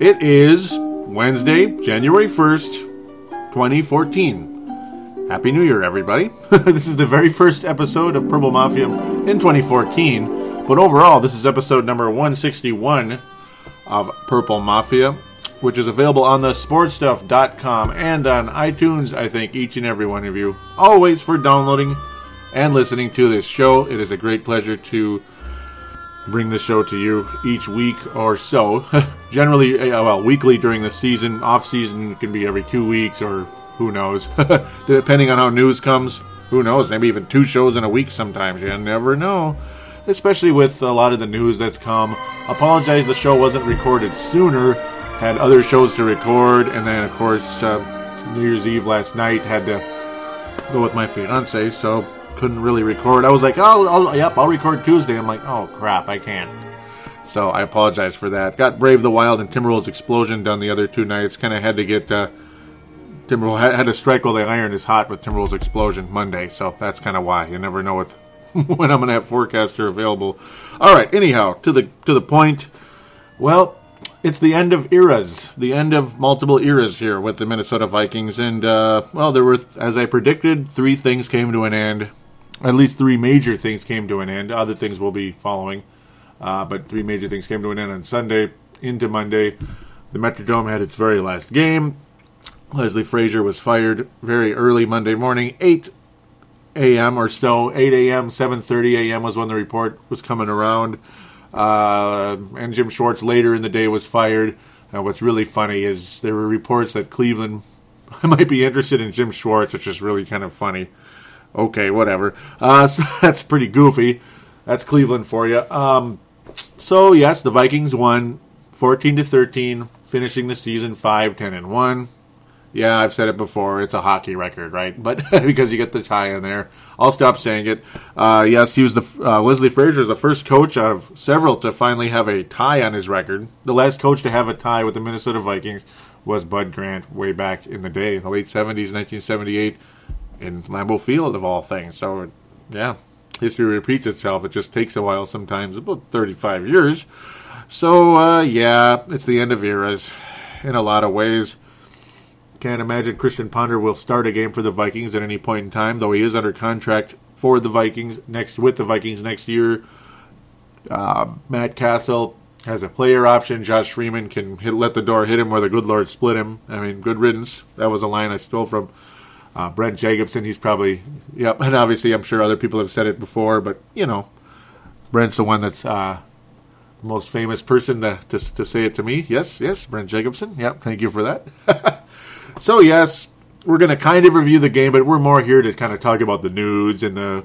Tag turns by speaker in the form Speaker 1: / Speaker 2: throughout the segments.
Speaker 1: It is Wednesday, January 1st, 2014. Happy New Year, everybody. this is the very first episode of Purple Mafia in 2014, but overall, this is episode number 161 of Purple Mafia, which is available on the sportstuff.com and on iTunes, I thank each and every one of you always for downloading and listening to this show. It is a great pleasure to bring the show to you each week or so. Generally, uh, well, weekly during the season. Off season can be every two weeks or who knows, depending on how news comes. Who knows? Maybe even two shows in a week sometimes. You never know. Especially with a lot of the news that's come. Apologize, the show wasn't recorded sooner. Had other shows to record, and then of course uh, New Year's Eve last night had to go with my fiance, so couldn't really record. I was like, oh, I'll, yep, I'll record Tuesday. I'm like, oh crap, I can't. So I apologize for that. Got Brave the Wild and Timberwolves Explosion done the other two nights. Kind of had to get uh, Timberwolves had, had to strike while the iron is hot with Timberwolves Explosion Monday. So that's kind of why you never know what when I'm going to have forecaster available. All right. Anyhow, to the to the point. Well, it's the end of eras, the end of multiple eras here with the Minnesota Vikings, and uh, well, there were, as I predicted, three things came to an end at least three major things came to an end. Other things will be following, uh, but three major things came to an end on Sunday into Monday. The Metrodome had its very last game. Leslie Frazier was fired very early Monday morning, 8 a.m. or so, 8 a.m., 7:30 a.m. was when the report was coming around. Uh, and Jim Schwartz later in the day was fired. Uh, what's really funny is there were reports that Cleveland might be interested in Jim Schwartz, which is really kind of funny okay, whatever. Uh, so that's pretty goofy. That's Cleveland for you. Um, so yes, the Vikings won 14 to 13, finishing the season 5 10 and 1. Yeah, I've said it before. It's a hockey record, right? But because you get the tie in there, I'll stop saying it. Uh, yes, he was the uh, Leslie Frazier is the first coach out of several to finally have a tie on his record. The last coach to have a tie with the Minnesota Vikings was Bud Grant way back in the day, in the late 70s, 1978 in Lambeau Field of all things. So, yeah, history repeats itself. It just takes a while sometimes, about 35 years. So, uh, yeah, it's the end of eras in a lot of ways. Can't imagine Christian Ponder will start a game for the Vikings at any point in time, though he is under contract for the Vikings next with the Vikings next year. Uh, Matt Cassel has a player option. Josh Freeman can hit, let the door hit him where the good Lord split him. I mean, good riddance. That was a line I stole from uh, Brent Jacobson, he's probably, yep, and obviously I'm sure other people have said it before, but, you know, Brent's the one that's uh, the most famous person to, to, to say it to me. Yes, yes, Brent Jacobson. Yep, thank you for that. so, yes, we're going to kind of review the game, but we're more here to kind of talk about the news and the,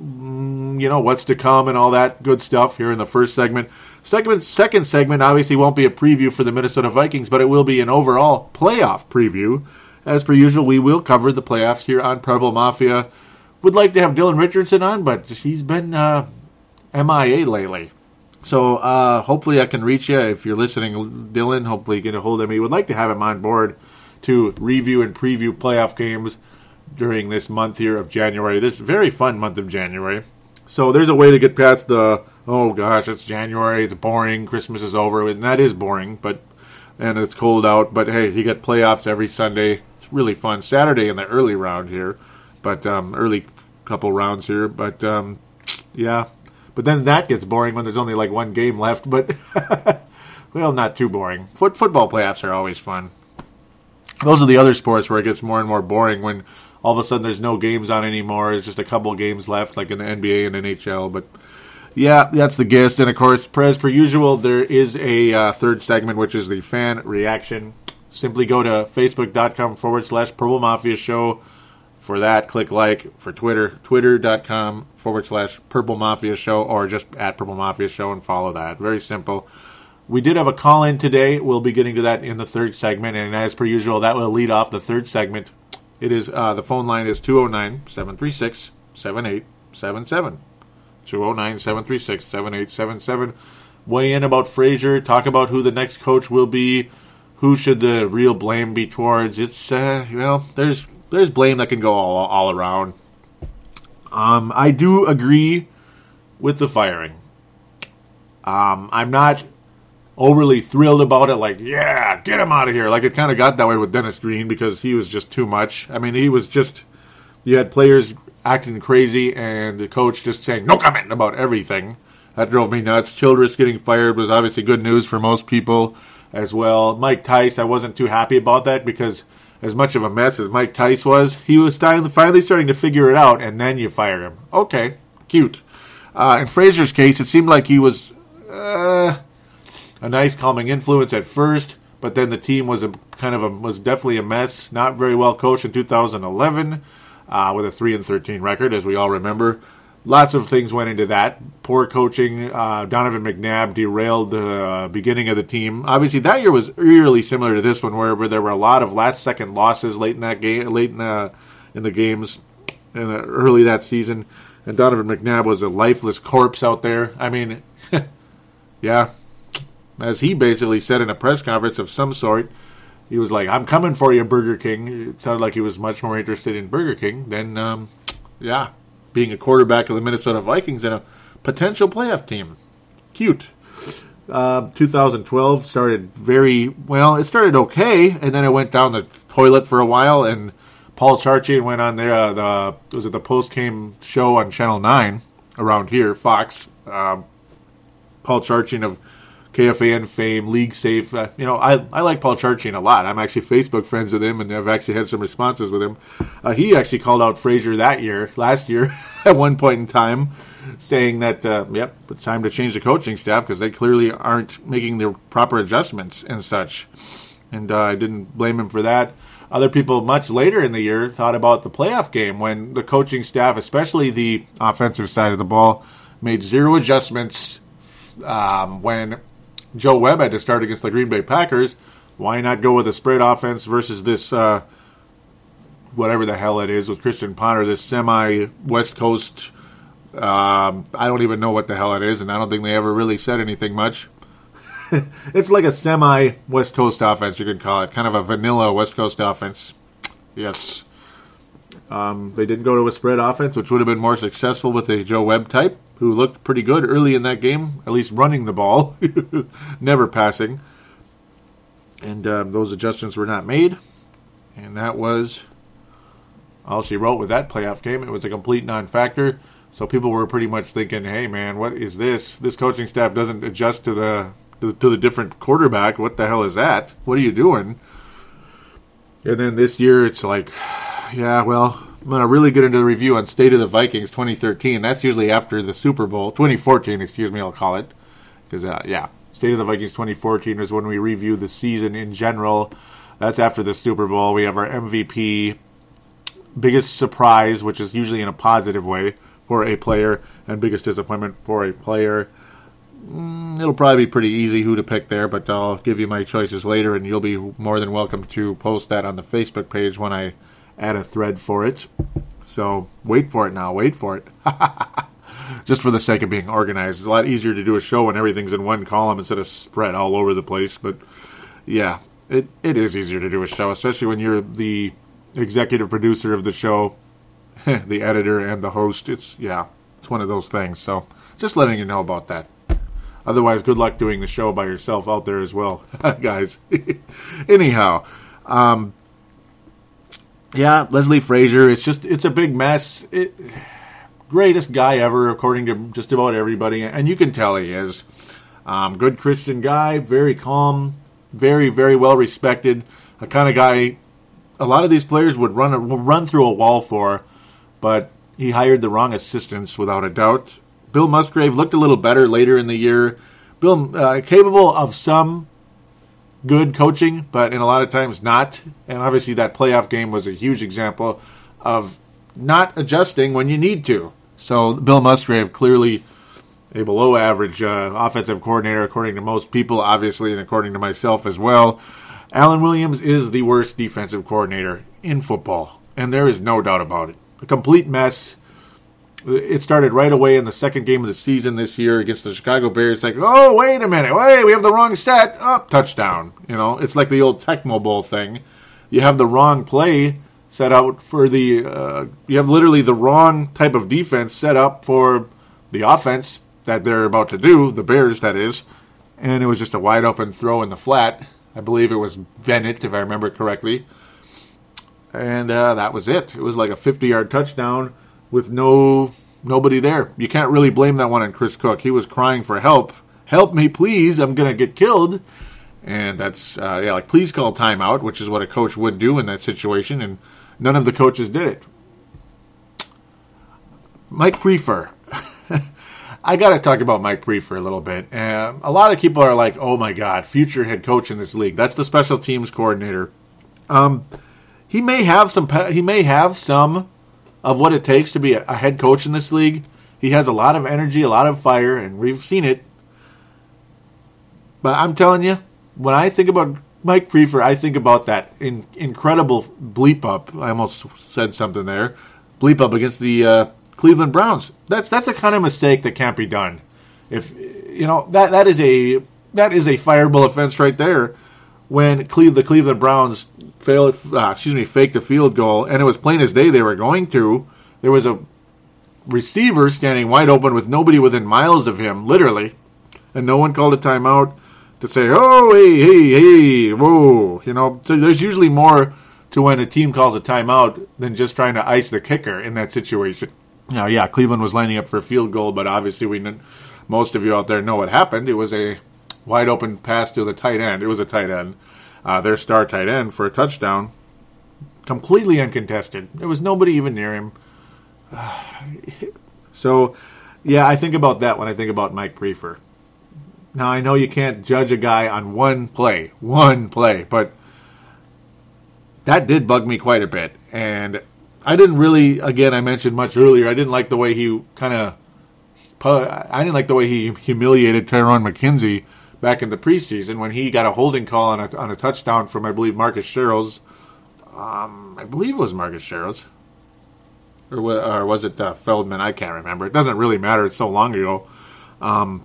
Speaker 1: mm, you know, what's to come and all that good stuff here in the first segment. Segment, second segment obviously won't be a preview for the Minnesota Vikings, but it will be an overall playoff preview as per usual, we will cover the playoffs here on Purple Mafia. Would like to have Dylan Richardson on, but he's been uh, MIA lately. So uh, hopefully I can reach you if you're listening, Dylan. Hopefully get a hold of me. Would like to have him on board to review and preview playoff games during this month here of January. This very fun month of January. So there's a way to get past the oh gosh, it's January, it's boring, Christmas is over, and that is boring, but and it's cold out. But hey, you get playoffs every Sunday really fun. Saturday in the early round here, but um, early couple rounds here. But um, yeah, but then that gets boring when there's only like one game left. But well, not too boring. Foot football playoffs are always fun. Those are the other sports where it gets more and more boring when all of a sudden there's no games on anymore. It's just a couple games left, like in the NBA and NHL. But yeah, that's the gist. And of course, as per usual, there is a uh, third segment, which is the fan reaction. Simply go to facebook.com forward slash Purple Mafia Show. For that, click like. For Twitter, twitter.com forward slash Purple Mafia Show, or just at Purple Mafia Show and follow that. Very simple. We did have a call in today. We'll be getting to that in the third segment. And as per usual, that will lead off the third segment. It is uh, the phone line is 209 736 7877. 209 736 7877. Weigh in about Frazier. Talk about who the next coach will be. Who should the real blame be towards? It's, uh, well, there's there's blame that can go all, all around. Um, I do agree with the firing. Um, I'm not overly thrilled about it. Like, yeah, get him out of here. Like it kind of got that way with Dennis Green because he was just too much. I mean, he was just. You had players acting crazy and the coach just saying no comment about everything. That drove me nuts. Childress getting fired was obviously good news for most people as well. Mike Tice, I wasn't too happy about that because as much of a mess as Mike Tice was, he was finally starting to figure it out, and then you fire him. Okay, cute. Uh, in Frazier's case, it seemed like he was uh, a nice calming influence at first, but then the team was a kind of a was definitely a mess. Not very well coached in 2011, uh, with a three and 13 record, as we all remember. Lots of things went into that. Poor coaching. Uh, Donovan McNabb derailed the uh, beginning of the team. Obviously, that year was eerily similar to this one, where, where there were a lot of last second losses late in that game, late in, the in the games, in the, early that season. And Donovan McNabb was a lifeless corpse out there. I mean, yeah, as he basically said in a press conference of some sort, he was like, "I'm coming for you, Burger King." It sounded like he was much more interested in Burger King than, um, yeah, being a quarterback of the Minnesota Vikings and a potential playoff team. Cute. Uh, 2012 started very well. It started okay, and then it went down the toilet for a while. And Paul Charchian went on there. Uh, the was it the post game show on Channel Nine around here, Fox. Um, Paul Charchian of KFAN fame, League Safe. Uh, you know, I, I like Paul Charchian a lot. I'm actually Facebook friends with him, and I've actually had some responses with him. Uh, he actually called out Frazier that year, last year, at one point in time, saying that, uh, yep, it's time to change the coaching staff because they clearly aren't making the proper adjustments and such. And uh, I didn't blame him for that. Other people much later in the year thought about the playoff game when the coaching staff, especially the offensive side of the ball, made zero adjustments um, when Joe Webb had to start against the Green Bay Packers. Why not go with a spread offense versus this, uh, whatever the hell it is, with Christian Ponder, this semi West Coast. Um, I don't even know what the hell it is, and I don't think they ever really said anything much. it's like a semi West Coast offense, you could call it. Kind of a vanilla West Coast offense. Yes. Um, they didn't go to a spread offense, which would have been more successful with a Joe Webb type who looked pretty good early in that game, at least running the ball, never passing. And um, those adjustments were not made. And that was all she wrote with that playoff game. It was a complete non factor. So people were pretty much thinking, hey, man, what is this? This coaching staff doesn't adjust to the to, to the different quarterback. What the hell is that? What are you doing? And then this year, it's like, yeah, well, I'm to really get into the review on State of the Vikings 2013. That's usually after the Super Bowl. 2014, excuse me, I'll call it. Because, uh, yeah, State of the Vikings 2014 is when we review the season in general. That's after the Super Bowl. We have our MVP, biggest surprise, which is usually in a positive way for a player, and biggest disappointment for a player. Mm, it'll probably be pretty easy who to pick there, but I'll give you my choices later, and you'll be more than welcome to post that on the Facebook page when I add a thread for it. So wait for it now. Wait for it. Just for the sake of being organized. It's a lot easier to do a show when everything's in one column instead of spread all over the place. But yeah, it, it is easier to do a show, especially when you're the executive producer of the show, the editor, and the host. It's, yeah, it's one of those things. So just letting you know about that. Otherwise, good luck doing the show by yourself out there as well, guys. Anyhow, um, yeah, Leslie Frazier. It's just it's a big mess. It, greatest guy ever, according to just about everybody, and you can tell he is. Um, good Christian guy, very calm, very very well respected. A kind of guy a lot of these players would run a, run through a wall for, but he hired the wrong assistants without a doubt. Bill Musgrave looked a little better later in the year. Bill uh, capable of some good coaching, but in a lot of times not. And obviously, that playoff game was a huge example of not adjusting when you need to. So Bill Musgrave clearly a below average uh, offensive coordinator, according to most people, obviously, and according to myself as well. Alan Williams is the worst defensive coordinator in football, and there is no doubt about it. A complete mess. It started right away in the second game of the season this year against the Chicago Bears. Like, oh, wait a minute, wait, we have the wrong set. Up, oh, touchdown. You know, it's like the old Tecmo Bowl thing. You have the wrong play set out for the. Uh, you have literally the wrong type of defense set up for the offense that they're about to do, the Bears, that is. And it was just a wide open throw in the flat I believe it was Bennett, if I remember correctly. And uh, that was it. It was like a 50 yard touchdown with no nobody there. You can't really blame that one on Chris Cook. He was crying for help. Help me, please. I'm to get killed. And that's, uh, yeah, like, please call timeout, which is what a coach would do in that situation. And none of the coaches did it. Mike Priefer. I got to talk about Mike Priefer a little bit. Uh, a lot of people are like, "Oh my God, future head coach in this league." That's the special teams coordinator. Um, he may have some. He may have some of what it takes to be a, head coach in this league. He has a lot of energy, a lot of fire, and we've seen it. But I'm telling you, when I think about Mike Priefer, I think about that in, incredible bleep up. I almost said something there. Bleep up against the uh, Cleveland Browns. That's that's the kind of mistake that can't be done. If you know that that is a that is a fireable offense right there. When Cleve, the Cleveland Browns failed, uh, excuse me, faked a field goal, and it was plain as day they were going to. There was a receiver standing wide open with nobody within miles of him, literally, and no one called a timeout to say, "Oh, hey, hey, hey, whoa!" You know, so there's usually more to when a team calls a timeout than just trying to ice the kicker in that situation. Now, yeah, Cleveland was lining up for a field goal, but obviously we most of you out there know what happened. It was a wide open pass to the tight end. It was a tight end, uh, their star tight end for a touchdown, completely uncontested. There was nobody even near him. so, yeah, I think about that when I think about Mike Priefer. Now I know you can't judge a guy on one play, one play, but that did bug me quite a bit, and I didn't really, again, I mentioned much earlier, I didn't like the way he kind of, I didn't like the way he humiliated Tyrone McKenzie back in the preseason when he got a holding call on a, on a touchdown from, I believe, Marcus Sherels. Um, I believe it was Marcus Sherels. Or, or was it uh, Feldman? I can't remember. It doesn't really matter. It's so long ago. Um,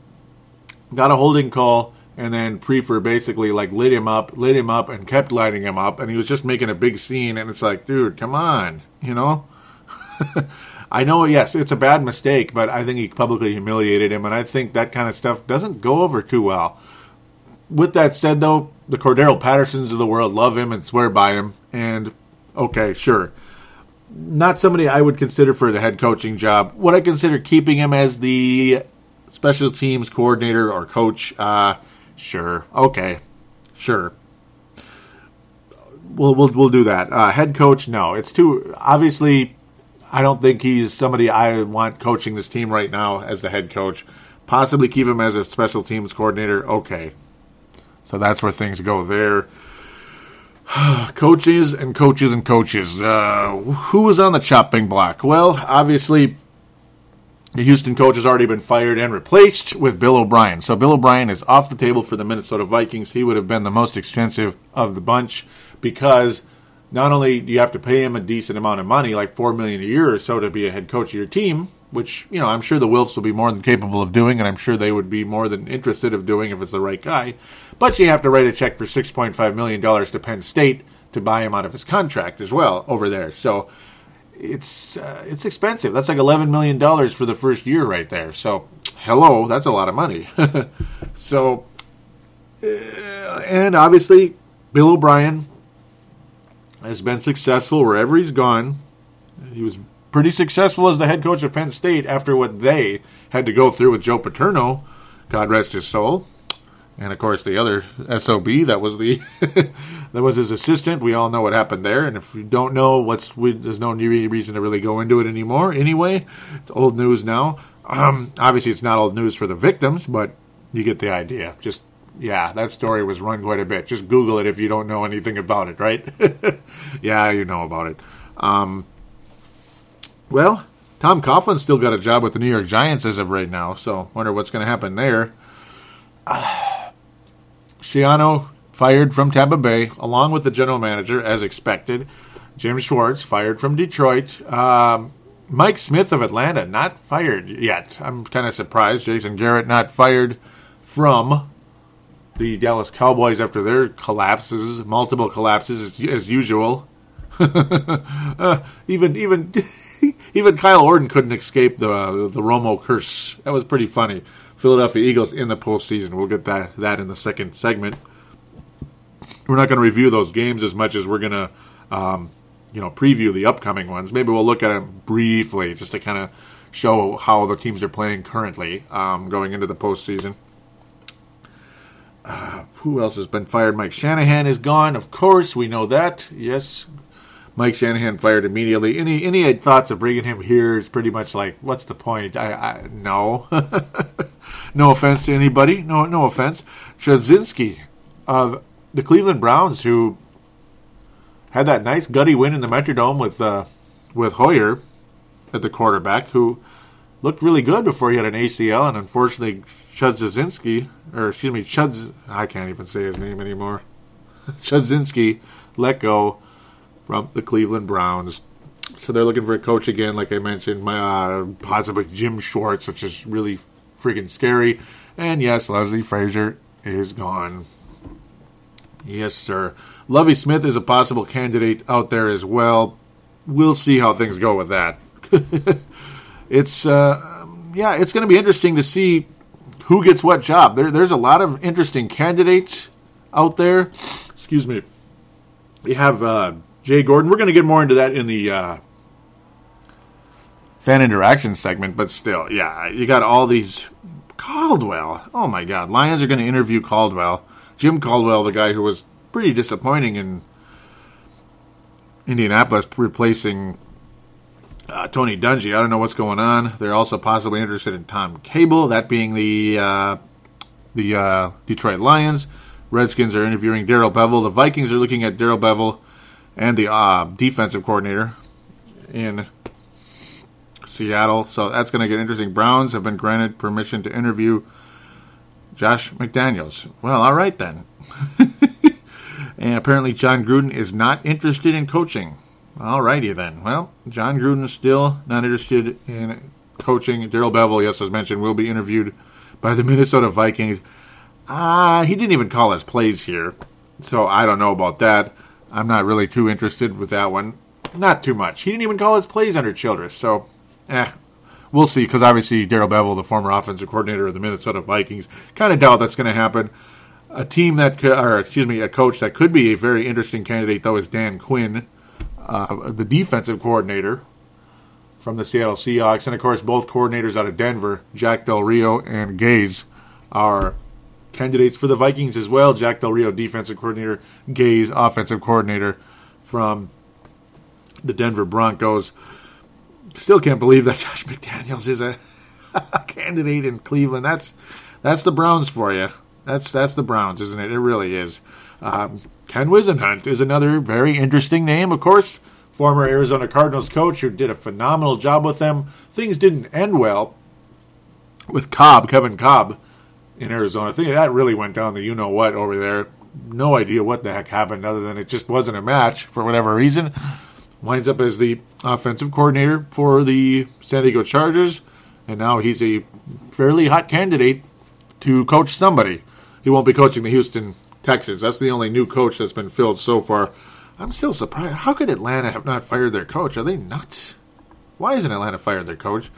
Speaker 1: got a holding call and then Priefer basically like lit him up, lit him up, and kept lighting him up, and he was just making a big scene. And it's like, dude, come on, you know. I know, yes, it's a bad mistake, but I think he publicly humiliated him, and I think that kind of stuff doesn't go over too well. With that said, though, the Cordarrelle Pattersons of the world love him and swear by him, and okay, sure. Not somebody I would consider for the head coaching job. Would I consider keeping him as the special teams coordinator or coach? Uh, Sure. Okay. Sure. We'll we'll we'll do that. Uh, head coach, no. It's too obviously. I don't think he's somebody I want coaching this team right now as the head coach. Possibly keep him as a special teams coordinator. Okay. So that's where things go there. coaches and coaches and coaches. Uh, who was on the chopping block? Well, obviously the Houston coach has already been fired and replaced with Bill O'Brien. So Bill O'Brien is off the table for the Minnesota Vikings. He would have been the most expensive of the bunch because not only do you have to pay him a decent amount of money, like four million a year or so, to be a head coach of your team, which you know I'm sure the Wilfs will be more than capable of doing, and I'm sure they would be more than interested of doing if it's the right guy. But you have to write a check for six point five million dollars to Penn State to buy him out of his contract as well over there. So it's uh, it's expensive. That's like eleven million dollars for the first year, right there. So, hello, that's a lot of money. so, uh, and obviously, Bill O'Brien has been successful wherever he's gone. He was pretty successful as the head coach of Penn State after what they had to go through with Joe Paterno God rest his soul. And of course, the other SOB that was the that was his assistant. We all know what happened there. And if you don't know, what's we, there's no reason to really go into it anymore. Anyway, it's old news now. Um, obviously, it's not old news for the victims, but you get the idea. Just yeah, that story was run quite a bit. Just Google it if you don't know anything about it, right? yeah, you know about it. Um, well, Tom Coughlin's still got a job with the New York Giants as of right now, so wonder what's going to happen there. Schiano fired from Tampa Bay, along with the general manager, as expected. Jim Schwartz fired from Detroit. Um, Mike Smith of Atlanta not fired yet. I'm kind of surprised. Jason Garrett not fired from the Dallas Cowboys after their collapses, multiple collapses as, as usual. uh, even even even Kyle Orton couldn't escape the the Romo curse. That was pretty funny. Philadelphia Eagles in the postseason. We'll get that that in the second segment. We're not going to review those games as much as we're going to, um, you know, preview the upcoming ones. Maybe we'll look at them briefly just to kind of show how the teams are playing currently um, going into the postseason. Uh, who else has been fired? Mike Shanahan is gone. Of course, we know that. Yes, Mike Shanahan fired immediately. Any any thoughts of bringing him here is pretty much like, what's the point? I, I no, no offense to anybody. No no offense. Chudzinski of the Cleveland Browns, who had that nice gutty win in the Metrodome with uh, with Hoyer at the quarterback, who looked really good before he had an ACL, and unfortunately Chudzinski, or excuse me, Chudz, I can't even say his name anymore. Chudzinski let go from the Cleveland Browns. So they're looking for a coach again, like I mentioned, my, uh, possibly Jim Schwartz, which is really freaking scary. And yes, Leslie Frazier is gone. Yes, sir. Lovie Smith is a possible candidate out there as well. We'll see how things go with that. it's uh, yeah, it's going to be interesting to see who gets what job. There, there's a lot of interesting candidates out there. Excuse me. You have uh, Jay Gruden. We're going to get more into that in the uh, fan interaction segment, but still, yeah, you got all these. Caldwell. Oh my God. Lions are going to interview Caldwell. Jim Caldwell, the guy who was pretty disappointing in Indianapolis, replacing uh, Tony Dungy. I don't know what's going on. They're also possibly interested in Tom Cable, that being the uh, the uh, Detroit Lions. Redskins are interviewing Darrell Bevell. The Vikings are looking at Darrell Bevell and the uh, defensive coordinator in Seattle. So that's going to get interesting. Browns have been granted permission to interview Josh McDaniels. Well, all right then. and apparently, Jon Gruden is not interested in coaching. Alrighty then. Well, Jon Gruden still not interested in coaching. Darrell Bevell, yes, as mentioned, will be interviewed by the Minnesota Vikings. Ah, uh, he didn't even call his plays here, so I don't know about that. I'm not really too interested with that one. Not too much. He didn't even call his plays under Childress, so eh, we'll see. Because obviously, Darrell Bevell, the former offensive coordinator of the Minnesota Vikings, kind of doubt that's going to happen. A team that, or excuse me, a coach that could be a very interesting candidate though is Dan Quinn uh, the defensive coordinator from the Seattle Seahawks, and of course both coordinators out of Denver, Jack Del Rio and Gase, are candidates for the Vikings as well. Jack Del Rio, defensive coordinator, Gase, offensive coordinator from the Denver Broncos. Still can't believe that Josh McDaniels is a candidate in Cleveland. That's that's the Browns for you. That's that's the Browns, isn't it? It really is. Um, Ken Whisenhunt is another very interesting name, of course. Former Arizona Cardinals coach who did a phenomenal job with them. Things didn't end well with Kolb, Kevin Kolb, in Arizona. I think that really went down the you know what over there. No idea what the heck happened other than it just wasn't a match for whatever reason. Winds up as the offensive coordinator for the San Diego Chargers, and now he's a fairly hot candidate to coach somebody. He won't be coaching the Houston Texans. That's the only new coach that's been filled so far. I'm still surprised. How could Atlanta have not fired their coach? Are they nuts? Why isn't Atlanta fired their coach?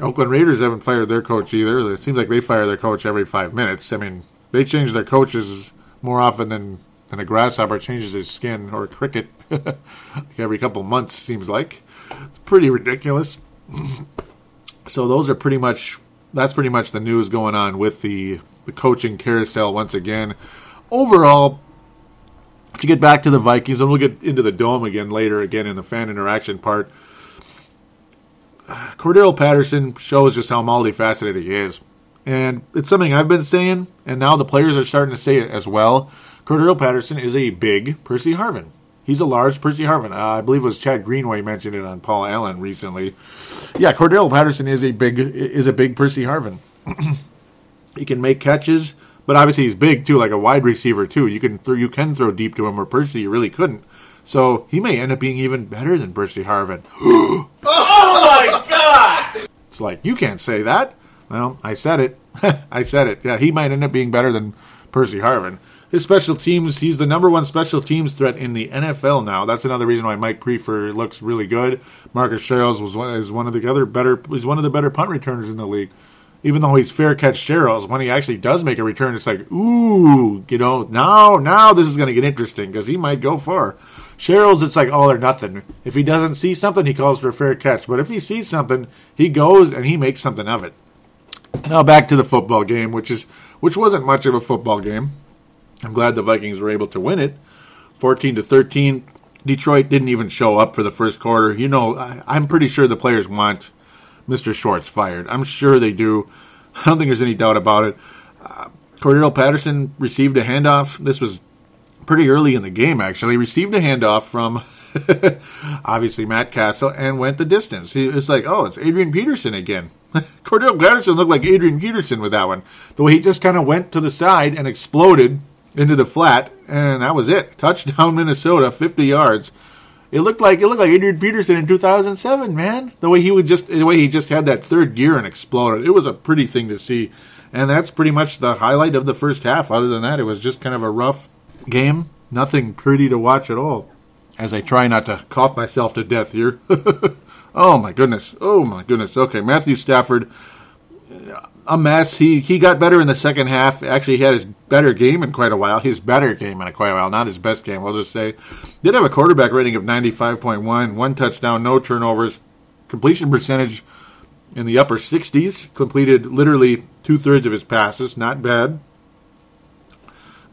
Speaker 1: Oakland Raiders haven't fired their coach either. It seems like they fire their coach every five minutes. I mean, they change their coaches more often than, than a grasshopper changes his skin or a cricket every couple months, seems like. It's pretty ridiculous. so those are pretty much that's pretty much the news going on with the the coaching carousel once again. Overall, to get back to the Vikings, and we'll get into the dome again later, again in the fan interaction part. Cordarrelle Patterson shows just how multifaceted he is. And it's something I've been saying, and now the players are starting to say it as well. Cordarrelle Patterson is a big Percy Harvin. He's a large Percy Harvin. Uh, I believe it was Chad Greenway mentioned it on Paul Allen recently. Yeah, Cordarrelle Patterson is a big is a big Percy Harvin. he can make catches, but obviously he's big too, like a wide receiver too. You can throw you can throw deep to him, or Percy you really couldn't. So he may end up being even better than Percy Harvin. oh my god! It's like you can't say that. Well, I said it. I said it. Yeah, he might end up being better than Percy Harvin. His special teams, he's the number one special teams threat in the NFL now. That's another reason why Mike Priefer looks really good. Marcus Sherels was one, is one of the other better, is one of the better punt returners in the league. Even though he's fair catch Sherels, when he actually does make a return, it's like, ooh, you know, now, now this is going to get interesting because he might go far. Sherels, it's like all or nothing. If he doesn't see something, he calls for a fair catch. But if he sees something, he goes and he makes something of it. Now back to the football game, which is which wasn't much of a football game. I'm glad the Vikings were able to win it, 14 to 13. Detroit didn't even show up for the first quarter. You know, I, I'm pretty sure the players want Mr. Schwartz fired. I'm sure they do. I don't think there's any doubt about it. Uh, Cordarrelle Patterson received a handoff. This was pretty early in the game, actually. Received a handoff from obviously Matt Cassel and went the distance. It's like, oh, it's Adrian Peterson again. Cordarrelle Patterson looked like Adrian Peterson with that one. The way he just kind of went to the side and exploded into the flat, and that was it. Touchdown, Minnesota, 50 yards. It looked like it looked like Adrian Peterson in 2007, man. The way he would just the way he just had that third gear and exploded. It was a pretty thing to see, and that's pretty much the highlight of the first half. Other than that, it was just kind of a rough game. Nothing pretty to watch at all. As I try not to cough myself to death here. oh my goodness. Oh my goodness. Okay, Matthew Stafford a mess. He he got better in the second half. Actually, he had his better game in quite a while. His better game in quite a while, not his best game. We'll just say, did have a quarterback rating of ninety five point one, one touchdown, no turnovers, completion percentage in the upper sixties. Completed literally two thirds of his passes. Not bad.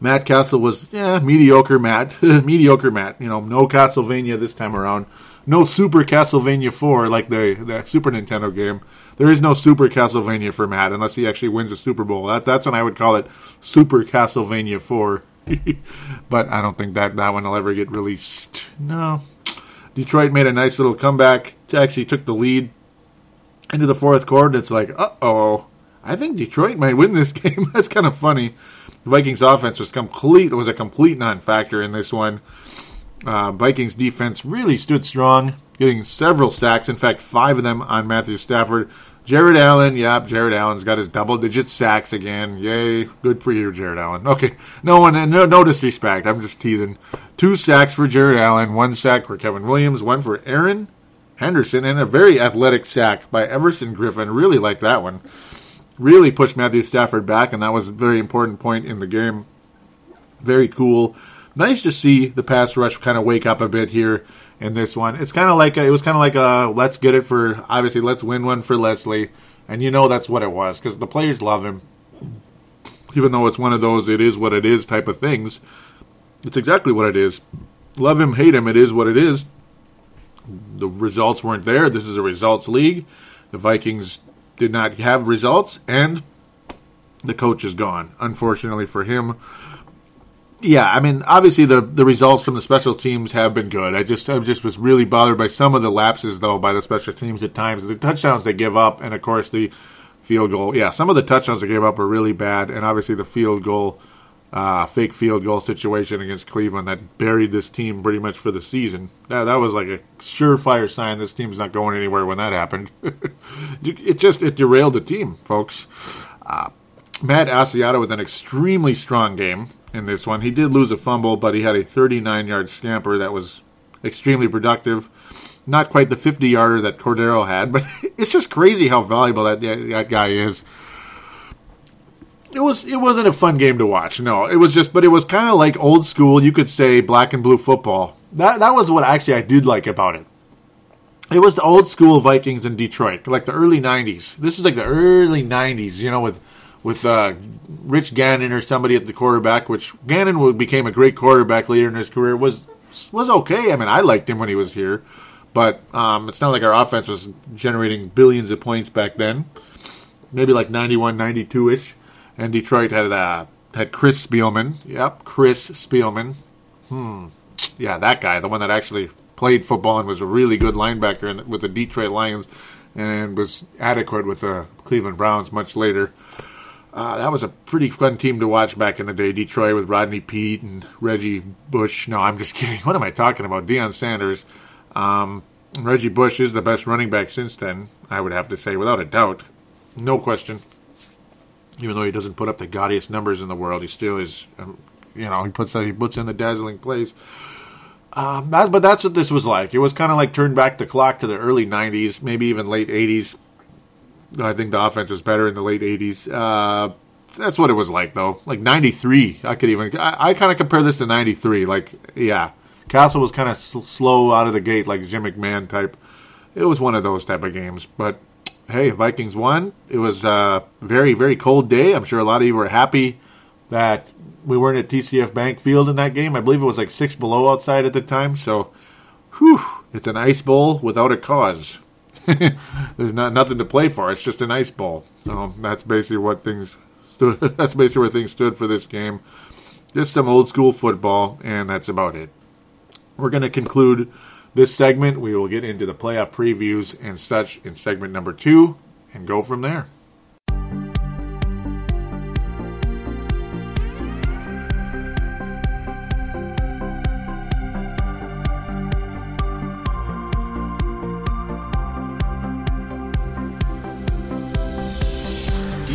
Speaker 1: Matt Cassel was yeah mediocre. Matt mediocre. Matt. You know, no Castlevania this time around. No Super Castlevania four like the the Super Nintendo game there is no Super Castlevania for Matt unless he actually wins a Super Bowl. That, that's when I would call it Super Castlevania 4. but I don't think that, that one will ever get released. No. Detroit made a nice little comeback. Actually took the lead into the fourth quarter. It's like, uh oh. I think Detroit might win this game. That's kind of funny. The Vikings offense was complete was a complete non-factor in this one. Uh, Vikings defense really stood strong, getting several sacks. In fact, five of them on Matthew Stafford. Jared Allen, yep, Jared Allen's got his double digit sacks again. Yay, good for you, Jared Allen. Okay, no one, no, no disrespect. I'm just teasing. Two sacks for Jared Allen, one sack for Kevin Williams, one for Erin Henderson, and a very athletic sack by Everson Griffen. Really like that one. Really pushed Matthew Stafford back, and that was a very important point in the game. Very cool. Nice to see the pass rush kind of wake up a bit here in this one. It's kind of like a, it was kind of like a let's get it for obviously let's win one for Leslie, and you know that's what it was because the players love him. Even though it's one of those it is what it is type of things, it's exactly what it is. Love him, hate him, it is what it is. The results weren't there. This is a results league. The Vikings did not have results, and the coach is gone. Unfortunately for him yeah, I mean, obviously the the results from the special teams have been good. I just I just was really bothered by some of the lapses though by the special teams at times. The touchdowns they give up, and of course the field goal. Yeah, some of the touchdowns they gave up were really bad, and obviously the field goal, uh, fake field goal situation against Cleveland that buried this team pretty much for the season. That that was like a surefire sign this team's not going anywhere when that happened. it just it derailed the team, folks. Uh, Matt Asiata with an extremely strong game in this one. He did lose a fumble, but he had a 39 yard scamper that was extremely productive. Not quite the 50 yarder that Cordarrelle had, but it's just crazy how valuable that that guy is. It was it wasn't a fun game to watch. No, it was just, but it was kind of like old school. You could say black and blue football. That that was what actually I did like about it. it was the old school Vikings in Detroit, like the early '90s. This is like the early '90s, you know, with with uh, Rich Gannon or somebody at the quarterback. Which Gannon became a great quarterback later in his career. was was okay. I mean, I liked him when he was here, but um, it's not like our offense was generating billions of points back then. Maybe like 91, 92 ish, and Detroit had uh, had Chris Spielman. Yep, Chris Spielman. Hmm. Yeah, that guy, the one that actually played football and was a really good linebacker in, with the Detroit Lions and was adequate with the Cleveland Browns much later. Uh, that was a pretty fun team to watch back in the day. Detroit with Rodney Peete and Reggie Bush. No, I'm just kidding. What am I talking about? Deion Sanders. Um, Reggie Bush is the best running back since then, I would have to say, without a doubt. No question. Even though he doesn't put up the gaudiest numbers in the world, he still is, um, you know, he puts, he puts in the dazzling plays. Um, that, but that's what this was like. It was kind of like turn back the clock to the early '90s, maybe even late '80s. I think the offense was better in the late '80s. Uh, that's what it was like, though. Like '93, I could even. I, I kind of compare this to '93. Like, yeah, Cassel was kind of sl- slow out of the gate, like Jim McMahon type. It was one of those type of games, but hey, Vikings won. It was a very, very cold day. I'm sure a lot of you were happy that we weren't at TCF Bank Field in that game. I believe it was like six below outside at the time. So, whew, it's an ice bowl without a cause. There's not nothing to play for. It's just an ice ball. So that's basically what things stood. that's basically where things stood for this game. Just some old school football, and that's about it. We're going to conclude this segment. We will get into the playoff previews and such in segment number two, and go from there.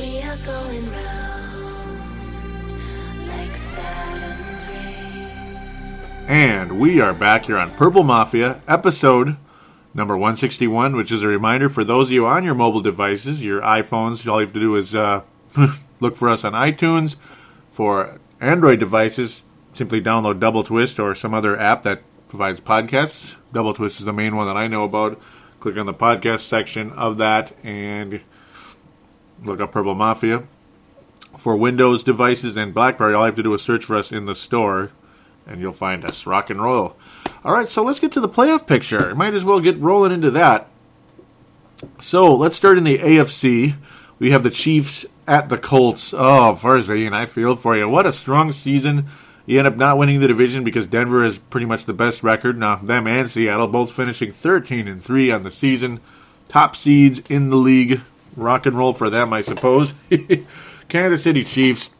Speaker 2: We are going round
Speaker 1: like And we are back here on Purple Mafia, episode number 161, which is a reminder for those of you on your mobile devices, your iPhones, all you have to do is uh, look for us on iTunes. For Android devices, simply download Double Twist or some other app that provides podcasts. Double Twist is the main one that I know about. Click on the podcast section of that and Look up Purple Mafia. For Windows devices and BlackBerry, all you have to do is search for us in the store, and you'll find us. Rock and roll. All right, so let's get to the playoff picture. Might as well get rolling into that. So let's start in the AFC. We have the Chiefs at the Colts. Oh, Farzane, I feel for you. What a strong season. You end up not winning the division because Denver is pretty much the best record. Now, them and Seattle both finishing 13 and 3 on the season. Top seeds in the league rock and roll for them, I suppose. Kansas City Chiefs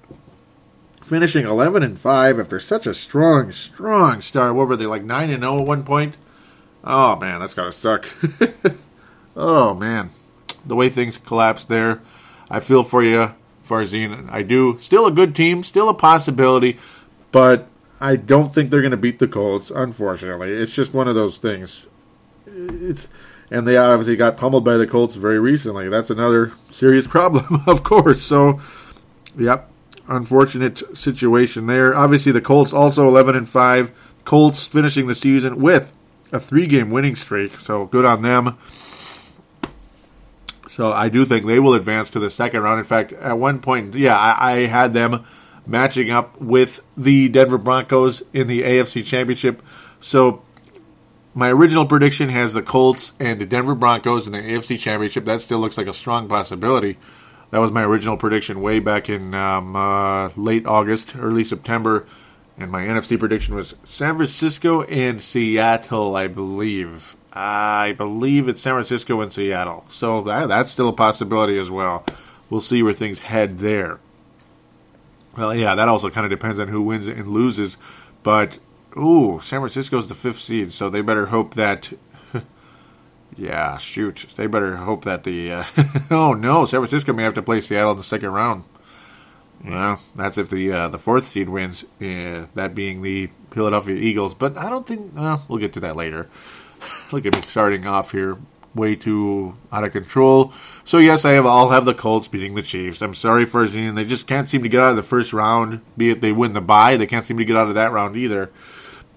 Speaker 1: finishing 11 and 5 after such a strong, strong start. What were they, like 9 and 0 at one point? Oh, man, that's got to suck. oh, man. The way things collapsed there. I feel for you, Farzine. I do. Still a good team, still a possibility, but I don't think they're going to beat the Colts, unfortunately. It's just one of those things. It's and they obviously got pummeled by the Colts very recently. That's another serious problem, of course. So, yep, unfortunate situation there. Obviously, the Colts also 11 and five. Colts finishing the season with a three-game winning streak, so good on them. So I do think they will advance to the second round. In fact, at one point, yeah, I, I had them matching up with the Denver Broncos in the AFC Championship. So my original prediction has the Colts and the Denver Broncos in the AFC Championship. That still looks like a strong possibility. That was my original prediction way back in um, uh, late August, early September. And my NFC prediction was San Francisco and Seattle, I believe. I believe it's San Francisco and Seattle. So that, that's still a possibility as well. We'll see where things head there. Well, yeah, that also kind of depends on who wins and loses. But Ooh, San Francisco's the fifth seed, so they better hope that Yeah, shoot. They better hope that the. Uh, oh no, San Francisco may have to play Seattle in the second round. Well, that's if the uh, the fourth seed wins, uh, that being the Philadelphia Eagles. But I don't think. Uh, we'll get to that later. Look at me starting off here way too out of control. So yes, I have. I'll have the Colts beating the Chiefs. I'm sorry for saying They just can't seem to get out of the first round. Be it they win the bye, they can't seem to get out of that round either.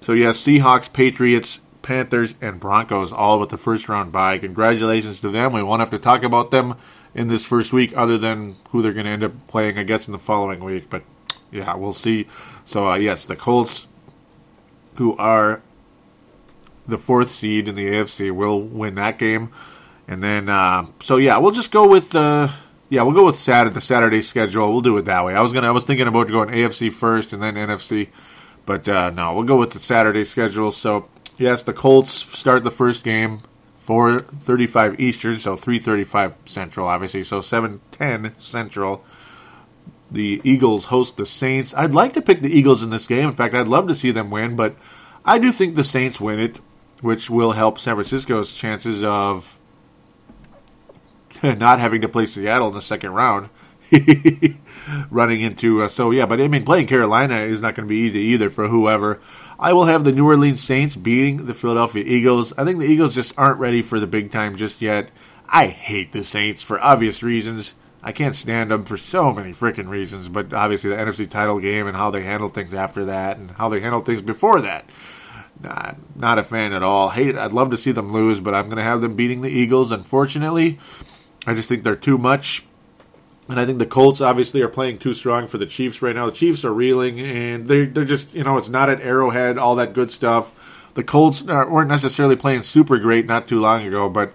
Speaker 1: So yes, Seahawks, Patriots, Panthers, and Broncos all with the first round bye. Congratulations to them. We won't have to talk about them in this first week, other than who they're going to end up playing, I guess, in the following week. But yeah, we'll see. So uh, yes, the Colts, who are the fourth seed in the AFC, will win that game. And then, uh, so yeah, we'll just go with the. Uh, yeah, we'll go with Saturday, the Saturday schedule. We'll do it that way. I was gonna, I was thinking about going AFC first and then NFC, but uh, no, we'll go with the Saturday schedule. So yes, the Colts start the first game 4:35 Eastern, so 3:35 Central, obviously. So 7:10 Central. The Eagles host the Saints. I'd like to pick the Eagles in this game. In fact, I'd love to see them win, but I do think the Saints win it, which will help San Francisco's chances of not having to play Seattle in the second round. running into uh, so yeah, but I mean playing Carolina is not going to be easy either for whoever. I will have the New Orleans Saints beating the Philadelphia Eagles. I think the Eagles just aren't ready for the big time just yet. I hate the Saints for obvious reasons. I can't stand them for so many freaking reasons, but obviously the NFC title game and how they handle things after that and how they handle things before that. Not, not a fan at all. Hate. it. I'd love to see them lose, but I'm going to have them beating the Eagles. Unfortunately, I just think they're too much. And I think the Colts obviously are playing too strong for the Chiefs right now. The Chiefs are reeling, and they're they're just you know it's not at Arrowhead, all that good stuff. The Colts weren't necessarily playing super great not too long ago, but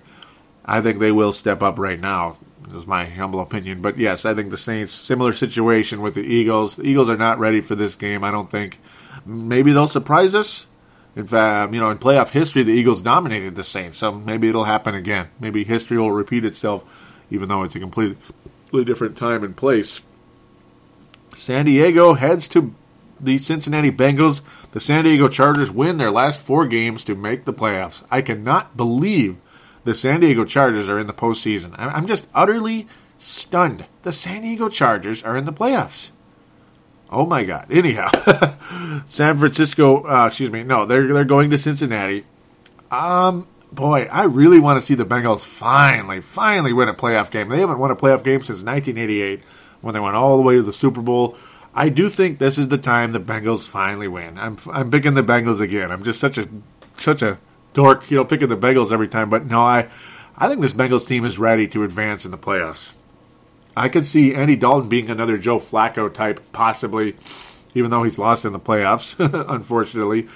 Speaker 1: I think they will step up right now. Is my humble opinion, but yes, I think the Saints similar situation with the Eagles. The Eagles are not ready for this game. I don't think. Maybe they'll surprise us. In fact, um, you know, in playoff history, the Eagles dominated the Saints, so maybe it'll happen again. Maybe history will repeat itself, even though it's a complete completely different time and place. San Diego heads to the Cincinnati Bengals. The San Diego Chargers win their last four games to make the playoffs. I cannot believe the San Diego Chargers are in the postseason. I'm just utterly stunned. The San Diego Chargers are in the playoffs. Oh my God! Anyhow, San Francisco. Uh, excuse me. No, they're they're going to Cincinnati. Um, boy, I really want to see the Bengals finally, finally win a playoff game. They haven't won a playoff game since 1988 when they went all the way to the Super Bowl. I do think this is the time the Bengals finally win. I'm I'm picking the Bengals again. I'm just such a such a dork, you know, picking the Bengals every time. But no, I I think this Bengals team is ready to advance in the playoffs. I could see Andy Dalton being another Joe Flacco type, possibly, even though he's lost in the playoffs, unfortunately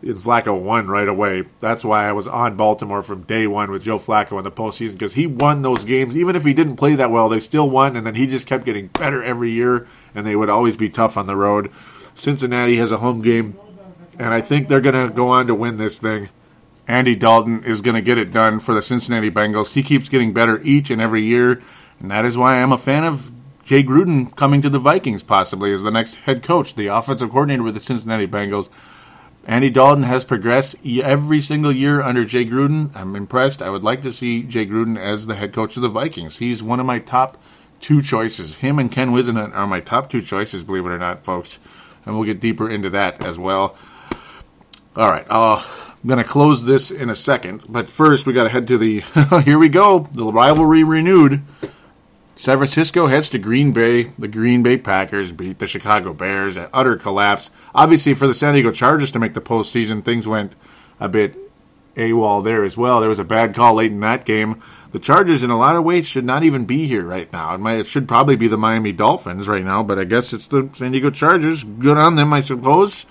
Speaker 1: and Flacco won right away. That's why I was on Baltimore from day one with Joe Flacco in the postseason because he won those games. Even if he didn't play that well, they still won, and then he just kept getting better every year, and they would always be tough on the road. Cincinnati has a home game, and I think they're going to go on to win this thing. Andy Dalton is going to get it done for the Cincinnati Bengals. He keeps getting better each and every year, and that is why I'm a fan of Jay Gruden coming to the Vikings possibly as the next head coach, the offensive coordinator with the Cincinnati Bengals. Andy Dalton has progressed every single year under Jay Gruden. I'm impressed. I would like to see Jay Gruden as the head coach of the Vikings. He's one of my top two choices. Him and Ken Whisenhunt are my top two choices, believe it or not, folks. And we'll get deeper into that as well. All right, uh, I'm going to close this in a second, but first we got to head to the. here we go. The rivalry renewed. San Francisco heads to Green Bay. The Green Bay Packers beat the Chicago Bears at utter collapse. Obviously, for the San Diego Chargers to make the postseason, things went a bit AWOL there as well. There was a bad call late in that game. The Chargers, in a lot of ways, should not even be here right now. It, might, it should probably be the Miami Dolphins right now, but I guess it's the San Diego Chargers. Good on them, I suppose.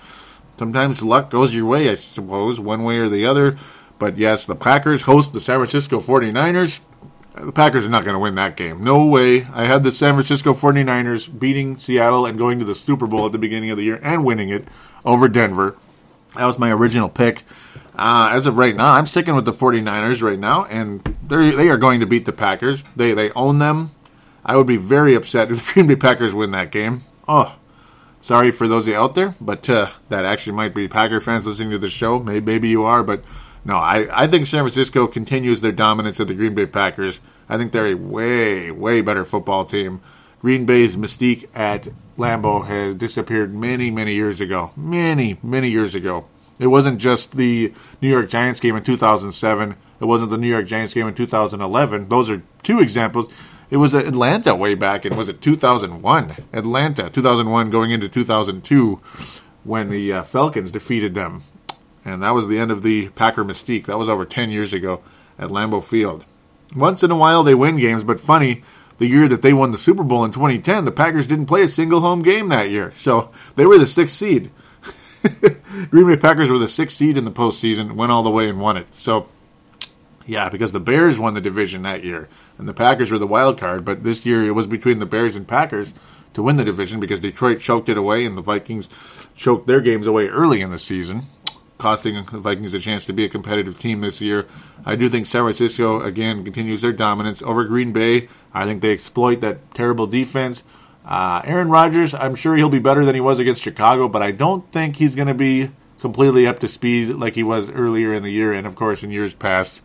Speaker 1: Sometimes luck goes your way, I suppose, one way or the other. But yes, the Packers host the San Francisco 49ers the Packers are not going to win that game. No way. I had the San Francisco 49ers beating Seattle and going to the Super Bowl at the beginning of the year and winning it over Denver. That was my original pick. Uh, as of right now, I'm sticking with the 49ers right now, and they are going to beat the Packers. They they own them. I would be very upset if the Green Bay Packers win that game. Oh, sorry for those out there, but uh, that actually might be Packer fans listening to the show. Maybe, maybe you are, but no, I, I think San Francisco continues their dominance of the Green Bay Packers. I think they're a way, way better football team. Green Bay's mystique at Lambeau has disappeared many, many years ago. Many, many years ago. It wasn't just the New York Giants game in 2007. It wasn't the New York Giants game in 2011. Those are two examples. It was Atlanta way back in, was it 2001? Atlanta, 2001 going into 2002 when the uh, Falcons defeated them. And that was the end of the Packer mystique. That was over 10 years ago at Lambeau Field. Once in a while they win games, but funny, the year that they won the Super Bowl in 2010, the Packers didn't play a single home game that year. So they were the sixth seed. Green Bay Packers were the sixth seed in the postseason, went all the way and won it. So, yeah, because the Bears won the division that year, and the Packers were the wild card. But this year it was between the Bears and Packers to win the division because Detroit choked it away, and the Vikings choked their games away early in the season costing the Vikings a chance to be a competitive team this year. I do think San Francisco, again, continues their dominance over Green Bay. I think they exploit that terrible defense. Uh, Aaron Rodgers, I'm sure he'll be better than he was against Chicago, but I don't think he's going to be completely up to speed like he was earlier in the year and, of course, in years past.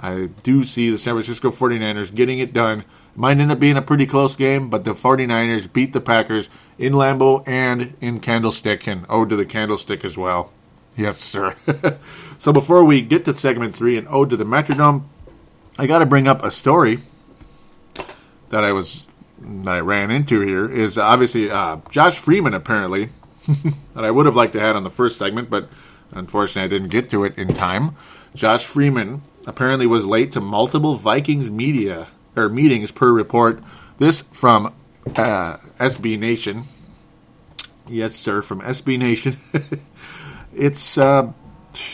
Speaker 1: I do see the San Francisco 49ers getting it done. Might end up being a pretty close game, but the 49ers beat the Packers in Lambeau and in Candlestick, and ode to the Candlestick as well. Yes, sir. so before we get to segment three and ode to the Metrodome, I got to bring up a story that I was that I ran into here. Is obviously uh, Josh Freeman apparently that I would have liked to have on the first segment, but unfortunately I didn't get to it in time. Josh Freeman apparently was late to multiple Vikings media or meetings per report. This from uh, SB Nation. Yes, sir, from SB Nation. it's uh,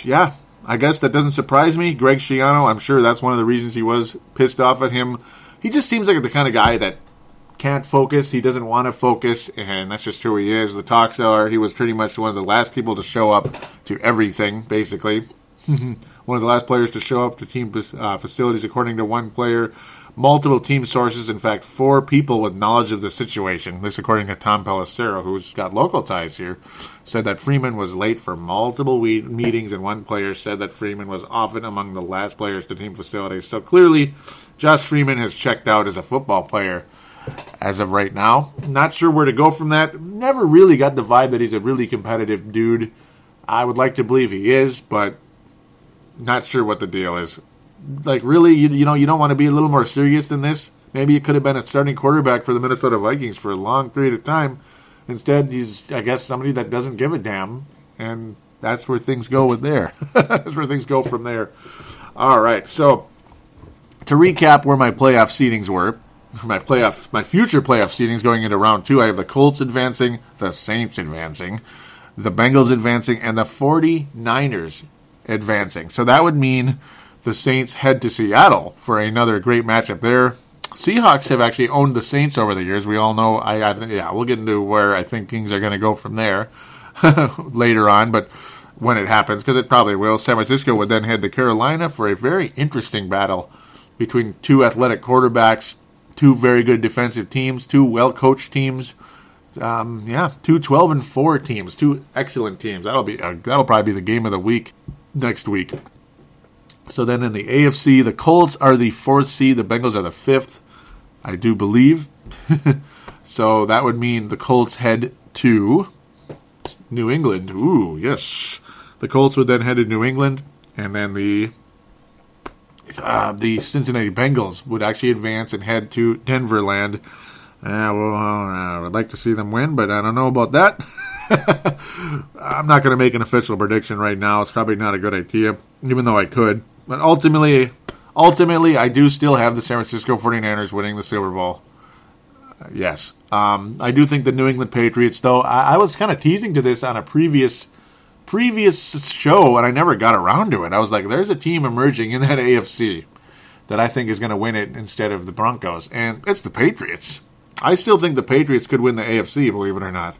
Speaker 1: yeah. I guess that doesn't surprise me. Greg Schiano, I'm sure that's one of the reasons he was pissed off at him. He just seems like the kind of guy that can't focus. He doesn't want to focus, and that's just who he is. The talks are he was pretty much one of the last people to show up to everything, basically. one of the last players to show up to team uh, facilities, according to one player multiple team sources, in fact, four people with knowledge of the situation, this according to Tom Pelissero, who's got local ties here, said that Freeman was late for multiple we- meetings, and one player said that Freeman was often among the last players to team facilities. So clearly, Josh Freeman has checked out as a football player as of right now. Not sure where to go from that. Never really got the vibe that he's a really competitive dude. I would like to believe he is, but not sure what the deal is like really, you, you know, you don't want to be a little more serious than this. Maybe it could have been a starting quarterback for the Minnesota Vikings for a long period of time. Instead, he's, I guess, somebody that doesn't give a damn, and that's where things go with there. that's where things go from there. All right, so to recap where my playoff seedings were, my playoff, my future playoff seedings going into round two, I have the Colts advancing, the Saints advancing, the Bengals advancing, and the 49ers advancing. So that would mean the Saints head to Seattle for another great matchup there. Seahawks have actually owned the Saints over the years. We all know. I, I yeah, we'll get into where I think things are going to go from there later on, but when it happens, because it probably will, San Francisco would then head to Carolina for a very interesting battle between two athletic quarterbacks, two very good defensive teams, two well coached teams. Um, yeah, two 12 and 4 teams, two excellent teams. That'll be uh, that'll probably be the game of the week next week. So then in the AFC, the Colts are the fourth seed, the Bengals are the fifth, I do believe. so that would mean the Colts head to New England. Ooh, yes. The Colts would then head to New England, and then the uh, the Cincinnati Bengals would actually advance and head to Denver land. Uh, well, uh, I'd like to see them win, but I don't know about that. I'm not going to make an official prediction right now. It's probably not a good idea, even though I could. But ultimately, ultimately, I do still have the San Francisco 49ers winning the Super Bowl. Uh, yes. Um, I do think the New England Patriots, though, I, I was kind of teasing to this on a previous previous show, and I never got around to it. I was like, there's a team emerging in that AFC that I think is going to win it instead of the Broncos, and it's the Patriots. I still think the Patriots could win the AFC, believe it or not.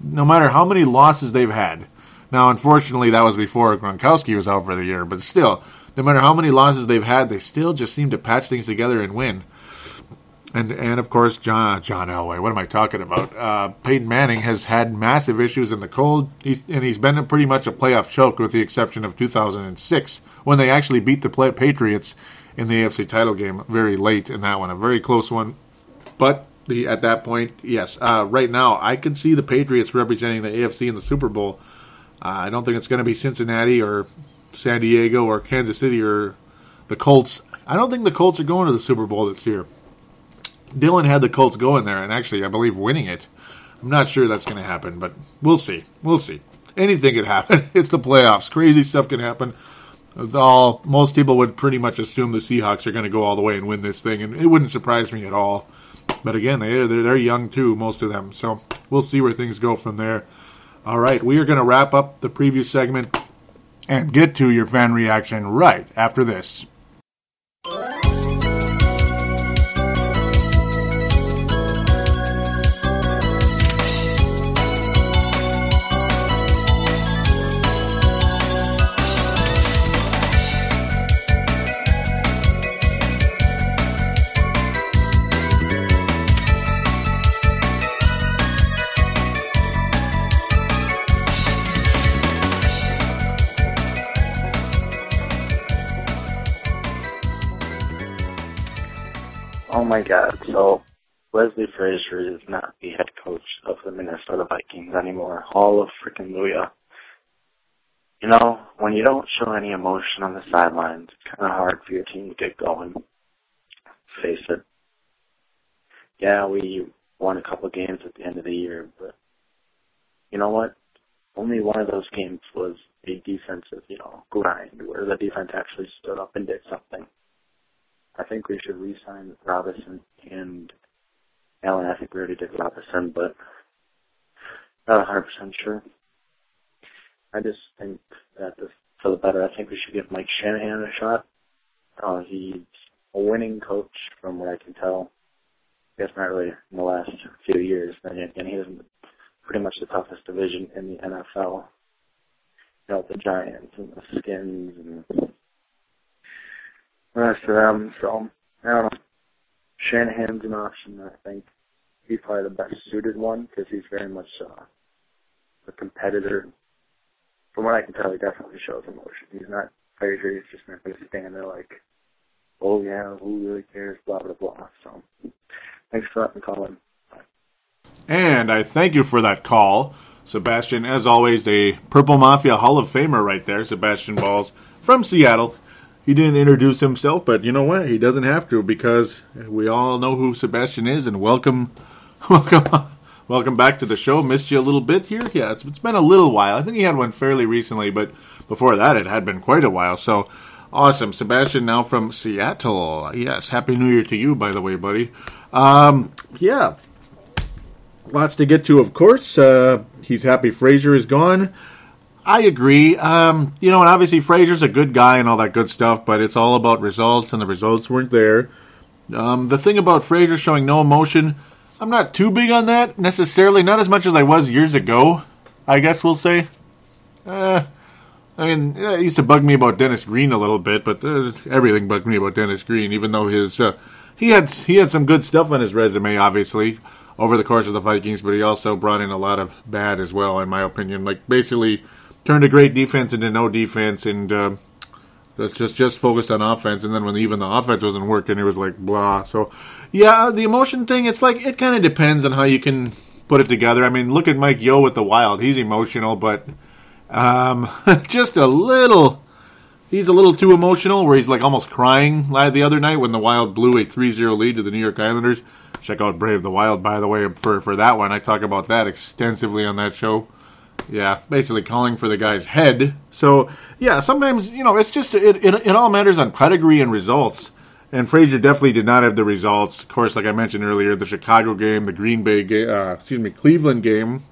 Speaker 1: No matter how many losses they've had. Now, unfortunately, that was before Gronkowski was out for the year, but still, no matter how many losses they've had, they still just seem to patch things together and win. and and of course John John Elway. What am I talking about? Uh, Peyton Manning has had massive issues in the cold, he's, and he's been pretty much a playoff choke, with the exception of 2006 when they actually beat the play- Patriots in the AFC title game very late in that one, a very close one. But the at that point, yes, uh, right now I can see the Patriots representing the AFC in the Super Bowl. Uh, I don't think it's going to be Cincinnati or San Diego or Kansas City or the Colts. I don't think the Colts are going to the Super Bowl this year. Dylan had the Colts going there and actually, I believe, winning it. I'm not sure that's going to happen, but we'll see. We'll see. Anything could happen. It's the playoffs. Crazy stuff can happen. All most people would pretty much assume the Seahawks are going to go all the way and win this thing, and it wouldn't surprise me at all. But again, they they're, they're young too, most of them. So we'll see where things go from there. All right, we are going to wrap up the preview segment and get to your fan reaction right after this.
Speaker 3: My god, so Leslie Frazier is not the head coach of the Minnesota Vikings anymore. Hall of freaking Luya. You know, when you don't show any emotion on the sidelines, it's kind of hard for your team to get going. Face it. Yeah, we won a couple games at the end of the year, but you know what? Only one of those games was a defensive, you know, grind where the defense actually stood up and did something. I think we should re-sign Robinson and Allen. I think we already did Robinson, but not 100% sure. I just think that this, for the better, I think we should give Mike Shanahan a shot. Uh, he's a winning coach from what I can tell. I guess not really in the last few years. Then again, he has pretty much the toughest division in the NFL. You know, the Giants and the Skins and of them. So I don't know. Shanahan's an option. I think he's probably the best suited one because he's very much uh, a competitor. From what I can tell, he definitely shows emotion. He's not Frazier. He's just not going to stand there like, oh yeah, who really cares? Blah blah blah. So thanks for letting me call.
Speaker 1: And I thank you for that call. Sebastian, as always, a Purple Mafia Hall of Famer right there. Sebastian Balls from Seattle. He didn't introduce himself, but you know what? He doesn't have to because we all know who Sebastian is. And welcome, welcome, welcome back to the show. Missed you a little bit here. Yeah, it's, it's been a little while. I think he had one fairly recently, but before that, it had been quite a while. So awesome, Sebastian. Now from Seattle. Yes, happy New Year to you, by the way, buddy. Um, yeah, lots to get to, of course. Uh, he's happy Frazier is gone. I agree. Um, you know, and obviously Frazier's a good guy and all that good stuff, but it's all about results, and the results weren't there. Um, the thing about Frazier showing no emotion, I'm not too big on that necessarily. Not as much as I was years ago. I guess we'll say. Uh, I mean, it used to bug me about Dennis Green a little bit, but uh, everything bugged me about Dennis Green. Even though his uh, he had he had some good stuff on his resume, obviously over the course of the Vikings, but he also brought in a lot of bad as well, in my opinion. Like basically turned a great defense into no defense, and uh, just just focused on offense. And then when even the offense wasn't working, it was like blah. So yeah, the emotion thing, it's like it kind of depends on how you can put it together. I mean, look at Mike Yeo with the Wild; he's emotional, but um, just a little. He's a little too emotional, where he's like almost crying the other night when the Wild blew a 3-0 lead to the New York Islanders. Check out Brave the Wild, by the way, for for that one. I talk about that extensively on that show. Yeah, basically calling for the guy's head. So yeah, sometimes you know it's just it it, it all matters on pedigree and results. And Frazier definitely did not have the results. Of course, like I mentioned earlier, the Chicago game, the Green Bay game, uh, excuse me, Cleveland game.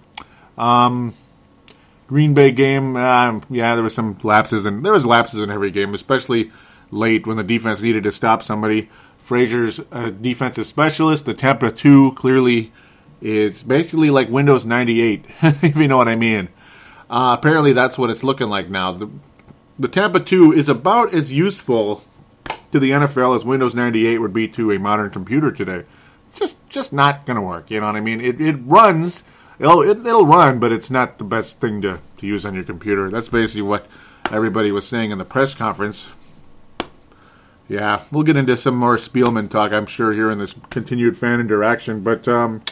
Speaker 1: Um, Green Bay game, um, yeah, there was some lapses, and there was lapses in every game, especially late when the defense needed to stop somebody. Frazier's a defensive specialist. The Tampa 2 clearly is basically like Windows 98, if you know what I mean. Uh, apparently, that's what it's looking like now. The, the Tampa 2 is about as useful to the NFL as Windows 98 would be to a modern computer today. It's just just not going to work. You know what I mean? It it runs. It'll it, will run, but it's not the best thing to, to use on your computer. That's basically what everybody was saying in the press conference. Yeah, we'll get into some more Spielman talk, I'm sure, here in this continued fan interaction. But um,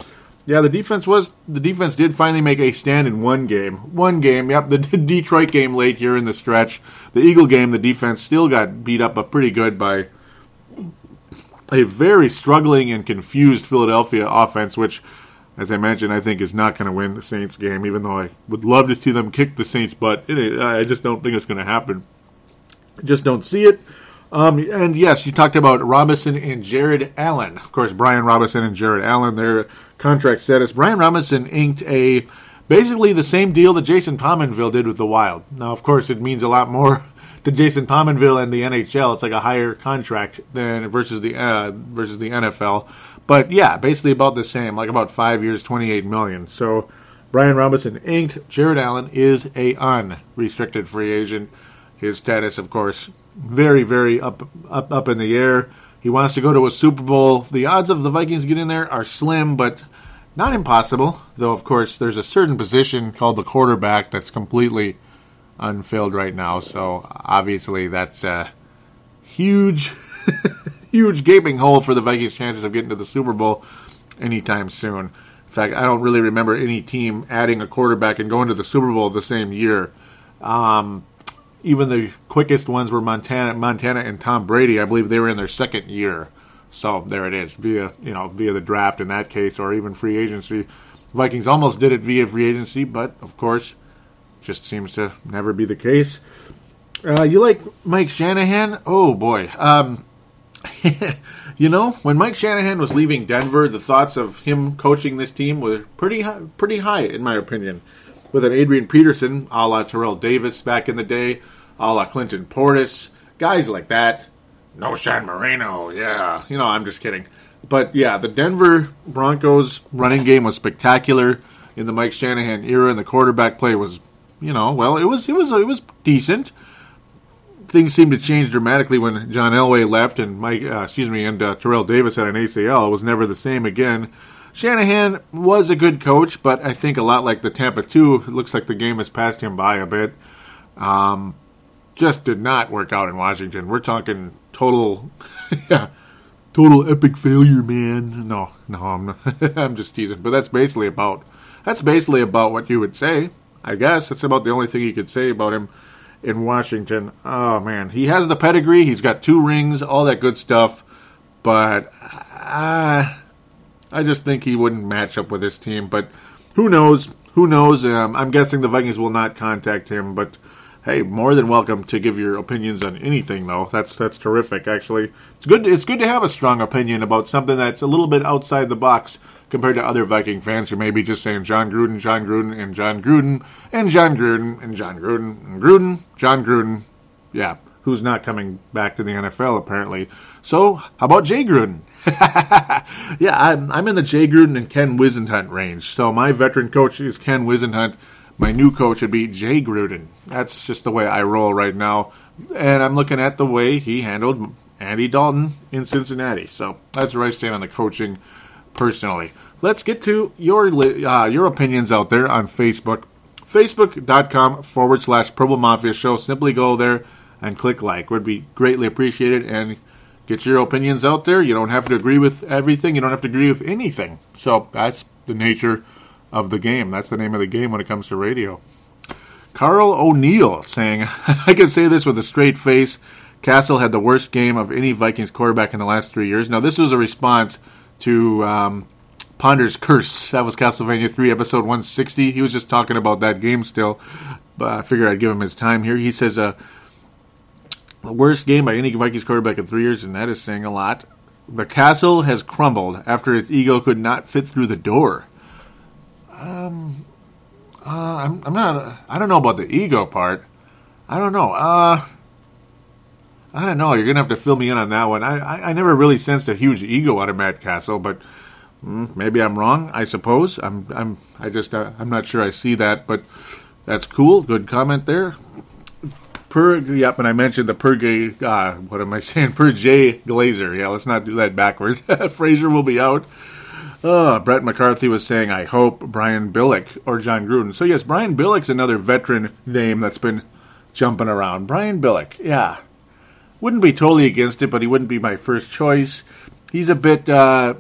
Speaker 1: yeah, the defense was the defense did finally make a stand in one game. One game, yep, the Detroit game late here in the stretch. The Eagle game, the defense still got beat up, but pretty good by a very struggling and confused Philadelphia offense, which, as I mentioned, I think is not going to win the Saints game. Even though I would love to see them kick the Saints' butt, I just don't think it's going to happen. I just don't see it. Um, and yes, you talked about Robinson and Jared Allen. Of course, Brian Robison and Jared Allen, their contract status. Brian Robison inked a basically the same deal that Jason Pominville did with the Wild. Now, of course, it means a lot more to Jason Pominville and the NHL. It's like a higher contract than versus the uh, versus the NFL. But yeah, basically about the same, like about five years, twenty eight million. So Brian Robison inked. Jared Allen is a unrestricted free agent. His status, of course, very, very up, up, up in the air. He wants to go to a Super Bowl. The odds of the Vikings getting there are slim, but not impossible. Though, of course, there's a certain position called the quarterback that's completely unfilled right now. So obviously, that's a huge, huge gaping hole for the Vikings' chances of getting to the Super Bowl anytime soon. In fact, I don't really remember any team adding a quarterback and going to the Super Bowl the same year. Um, even the quickest ones were Montana, Montana and Tom Brady. I believe they were in their second year. So there it is via you know via the draft in that case, or even free agency. Vikings almost did it via free agency, but of course, just seems to never be the case. Uh, you like Mike Shanahan? Oh boy. Um, you know, when Mike Shanahan was leaving Denver, the thoughts of him coaching this team were pretty high, pretty high, in my opinion. With an Adrian Peterson, a la Terrell Davis back in the day, a la Clinton Portis, guys like that. Knowshon Moreno, yeah. You know, I'm just kidding. But yeah, the Denver Broncos running game was spectacular in the Mike Shanahan era, and the quarterback play was, you know, well, it was it was it was decent. Things seemed to change dramatically when John Elway left, and Mike, uh, excuse me, and uh, Terrell Davis had an ACL. It was never the same again. Shanahan was a good coach, but I think a lot like the Tampa 2, it looks like the game has passed him by a bit. Um, just did not work out in Washington. We're talking total, yeah, total epic failure, man. No, no, I'm not, I'm just teasing. But that's basically about that's basically about what you would say. I guess that's about the only thing you could say about him in Washington. Oh man, he has the pedigree. He's got two rings, all that good stuff. But uh, I just think he wouldn't match up with this team. But who knows? Who knows? Um, I'm guessing the Vikings will not contact him, but hey, more than welcome to give your opinions on anything, though. That's that's terrific. Actually, it's good. It's good to have a strong opinion about something that's a little bit outside the box compared to other Viking fans who may be just saying Jon Gruden, Jon Gruden, and Jon Gruden, and Jon Gruden, and Jon Gruden, and Gruden, Jon Gruden. Yeah, who's not coming back to the NFL apparently. So, how about Jay Gruden? yeah, I'm, I'm in the Jay Gruden and Ken Whisenhunt range. So my veteran coach is Ken Whisenhunt my new coach would be Jay Gruden. That's just the way I roll right now. And I'm looking at the way he handled Andy Dalton in Cincinnati. So that's where I stand on the coaching personally. Let's get to your uh, your opinions out there on Facebook. Facebook.com forward slash Purple Mafia Show. Simply go there and click like. Would be greatly appreciated. And get your opinions out there. You don't have to agree with everything. You don't have to agree with anything. So that's the nature of the game. That's the name of the game when it comes to radio. Carl O'Neill saying, I can say this with a straight face. Cassel had the worst game of any Vikings quarterback in the last three years. Now, this was a response to um, Ponder's Curse. That was Castlevania 3, episode 160. He was just talking about that game still, but I figured I'd give him his time here. He says, uh, the worst game by any Vikings quarterback in three years, and that is saying a lot. The castle has crumbled after its ego could not fit through the door. Um, uh, I'm, I'm not. I don't know about the ego part. I don't know. Uh, I don't know. You're gonna have to fill me in on that one. I, I, I never really sensed a huge ego out of Matt Cassel, but mm, maybe I'm wrong. I suppose I'm. I'm. I just. Uh, I'm not sure. I see that, but that's cool. Good comment there. Per. Yep. And I mentioned the per. Uh, what am I saying? Per Jay Glazer. Yeah. Let's not do that backwards. Frazier will be out. Uh, Brett McCarthy was saying, I hope Brian Billick or Jon Gruden. So, yes, Brian Billick's another veteran name that's been jumping around. Brian Billick, yeah. Wouldn't be totally against it, but he wouldn't be my first choice. He's a bit, uh,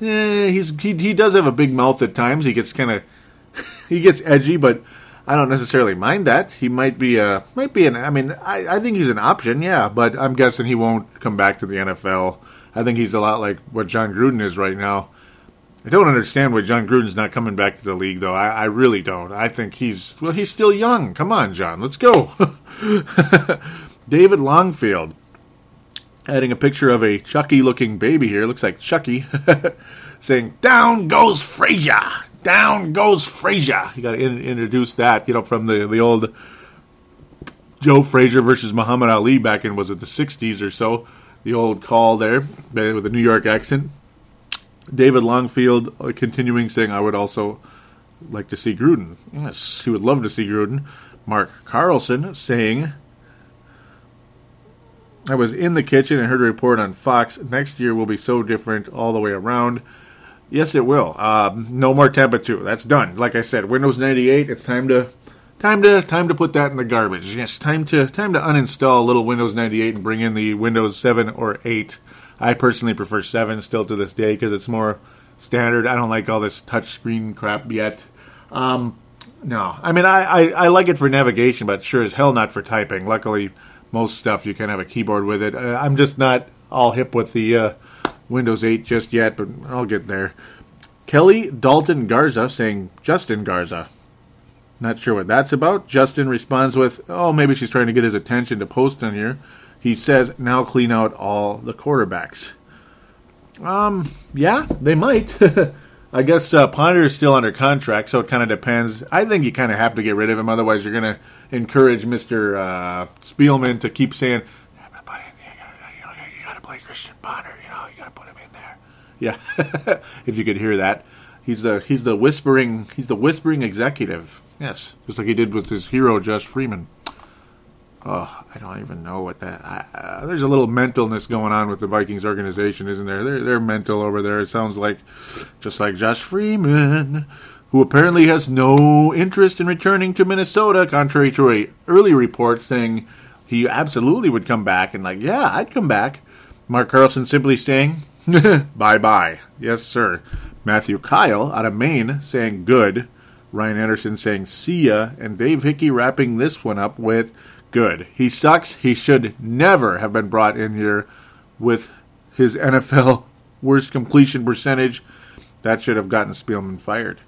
Speaker 1: eh, he's, he, he does have a big mouth at times. He gets kind of, he gets edgy, but I don't necessarily mind that. He might be a, might be an, I mean, I, I think he's an option, yeah, but I'm guessing he won't come back to the NFL. I think he's a lot like what Jon Gruden is right now. I don't understand why Jon Gruden's not coming back to the league, though. I, I really don't. I think he's well, he's still young. Come on, Jon, let's go. David Longfield adding a picture of a Chucky-looking baby here. Looks like Chucky saying, "Down goes Frazier, down goes Frazier." You got to in- introduce that, you know, from the the old Joe Frazier versus Muhammad Ali back in was it the '60s or so? The old call there with a New York accent. David Longfield uh, continuing saying, I would also like to see Gruden. Yes, he would love to see Gruden. Mark Carlson saying, I was in the kitchen and heard a report on Fox. Next year will be so different all the way around. Yes, it will. Uh, no more Tampa 2. That's done. Like I said, Windows 98. It's time to time to time to put that in the garbage. Yes, time to time to uninstall little Windows 98 and bring in the Windows 7 or 8. I personally prefer 7 still to this day because it's more standard. I don't like all this touchscreen crap yet. Um, no, I mean I, I, I, like it for navigation, but sure as hell not for typing. Luckily, most stuff you can have a keyboard with it. Uh, I'm just not all hip with the uh, Windows 8 just yet, but I'll get there. Kelly Dalton Garza saying Justin Garza. Not sure what that's about. Justin responds with, "Oh, maybe she's trying to get his attention to post on here." He says, "Now clean out all the quarterbacks." Um, yeah, they might. I guess uh, Ponder is still under contract, so it kind of depends. I think you kind of have to get rid of him, otherwise you're going to encourage Mister uh, Spielman to keep saying, "Buddy, you got to play Christian Ponder. You know, you got to put him in there." Yeah, if you could hear that, he's the he's the whispering he's the whispering executive. Yes, just like he did with his hero Josh Freeman. Oh, I don't even know what that. I, uh, there's a little mentalness going on with the Vikings organization, isn't there? They're they're mental over there. It sounds like just like Josh Freeman, who apparently has no interest in returning to Minnesota, contrary to a early report saying he absolutely would come back. And like, yeah, I'd come back. Mark Carlson simply saying, "Bye bye." Yes, sir. Matthew Kyle out of Maine saying, "Good." Ryan Anderson saying, "See ya," and Dave Hickey wrapping this one up with good. He sucks. He should never have been brought in here with his NFL worst completion percentage. That should have gotten Spielman fired.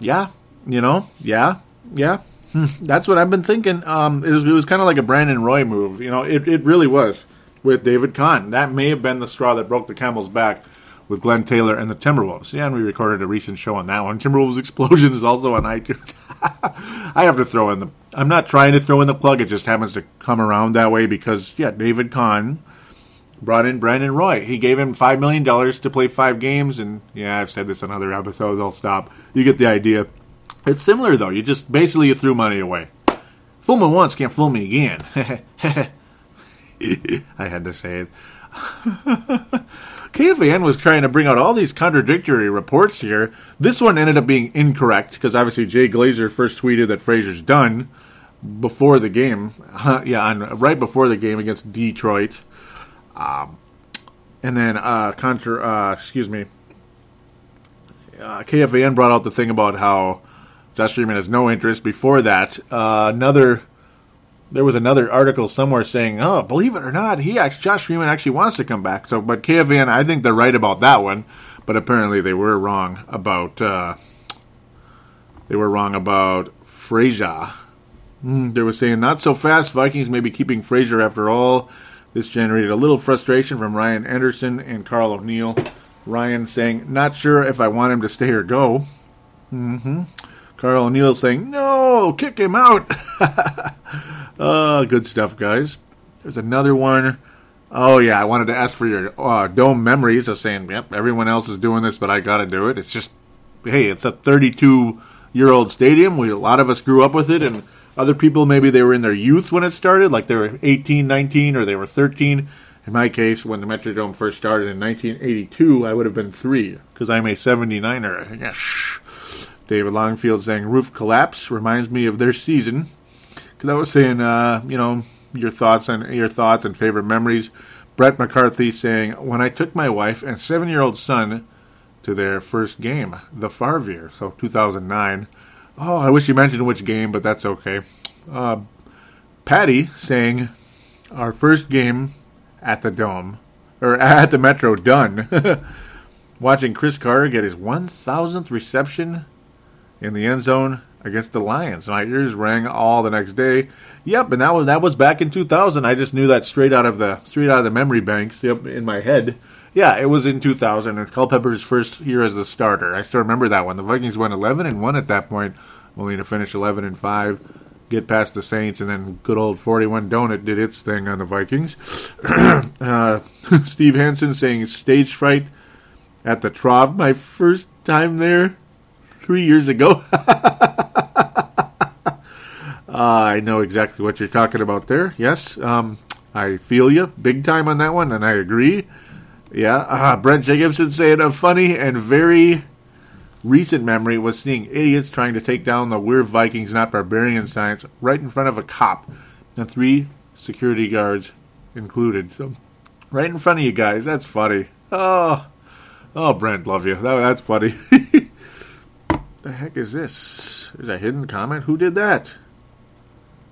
Speaker 1: Yeah, you know, yeah, yeah. Hmm. That's what I've been thinking. Um, it was, was kind of like a Brandon Roy move. You know, it, it really was with David Kahn. That may have been the straw that broke the camel's back with Glen Taylor and the Timberwolves. Yeah, and we recorded a recent show on that one. Timberwolves Explosion is also on iTunes. I have to throw in the. I'm not trying to throw in the plug. It just happens to come around that way because yeah, David Kahn brought in Brandon Roy. He gave him five million dollars to play five games, and yeah, I've said this on other episodes. I'll stop. You get the idea. It's similar though. You just basically you threw money away. Fool me once, can't fool me again. I had to say it. KFAN was trying to bring out all these contradictory reports here. This one ended up being incorrect because obviously Jay Glazer first tweeted that Frazier's done before the game. yeah, on, right before the game against Detroit. Um, and then uh, contra, uh, excuse me, uh, KFAN brought out the thing about how Josh Freeman has no interest. Before that, uh, another there was another article somewhere saying, "Oh, believe it or not, he actually, Josh Freeman actually wants to come back." So, but KFAN, I think they're right about that one, but apparently they were wrong about uh, they were wrong about Frazier. Mm, they were saying not so fast. Vikings may be keeping Frazier after all. This generated a little frustration from Ryan Anderson and Carl O'Neill. Ryan saying, "Not sure if I want him to stay or go." Mm-hmm. Carl O'Neill saying, "No, kick him out." uh, good stuff, guys. There's another one. Oh yeah, I wanted to ask for your uh, dome memories of saying, "Yep, everyone else is doing this, but I got to do it." It's just, hey, it's a 32 year old stadium. We a lot of us grew up with it, and other people maybe they were in their youth when it started, like they were 18, 19, or they were 13. In my case, when the Metrodome first started in 1982, I would have been three because I'm a 79er. Yes. David Longfield saying roof collapse reminds me of their season because I was saying, uh, you know, your thoughts on your thoughts and favorite memories. Brett McCarthy saying, when I took my wife and seven-year-old son to their first game, the Farvier, so 2009. Oh, I wish you mentioned which game, but that's okay. Uh, Patty saying, our first game at the Dome, or at the Metro done. Watching Cris Carter get his 1,000th reception in the end zone against the Lions. My ears rang all the next day. Yep, and that was that was back in 2000. I just knew that straight out of the straight out of the memory banks. Yep, in my head. Yeah, it was in 2000, and Culpepper's first year as the starter. I still remember that one. The Vikings went 11 and one at that point, only to finish 11 and five, get past the Saints, and then good old 41 Donut did its thing on the Vikings. uh, Steve Hansen saying stage fright at the Trough. My first time there three years ago. Uh, I know exactly what you're talking about there. Yes, um, I feel you big time on that one, and I agree. Yeah, uh, Brent Jacobson saying a funny and very recent memory was seeing idiots trying to take down the "We're Vikings, not Barbarians" signs right in front of a cop, and three security guards included. So, right in front of you guys. That's funny. Oh, oh, Brent, love you. That, that's funny. the heck is this? There's a hidden comment. Who did that?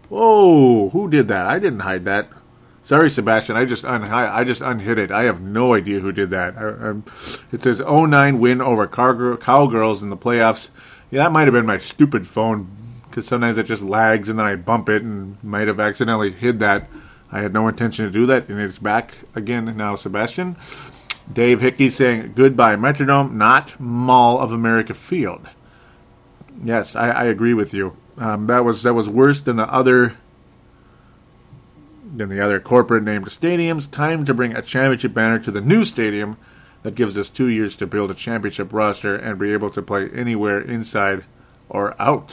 Speaker 1: Whoa, who did that? I didn't hide that. Sorry, Sebastian. I just un- I just unhid it. I have no idea who did that. I, it says 09 win over Cowgirls in the playoffs. Yeah, that might have been my stupid phone because sometimes it just lags and then I bump it and might have accidentally hid that. I had no intention to do that, and it's back again now, Sebastian. Dave Hickey saying goodbye Metrodome, not Mall of America Field. Yes, I, I agree with you. Um, that was that was worse than the other than the other corporate named stadiums. Time to bring a championship banner to the new stadium that gives us two years to build a championship roster and be able to play anywhere inside or out.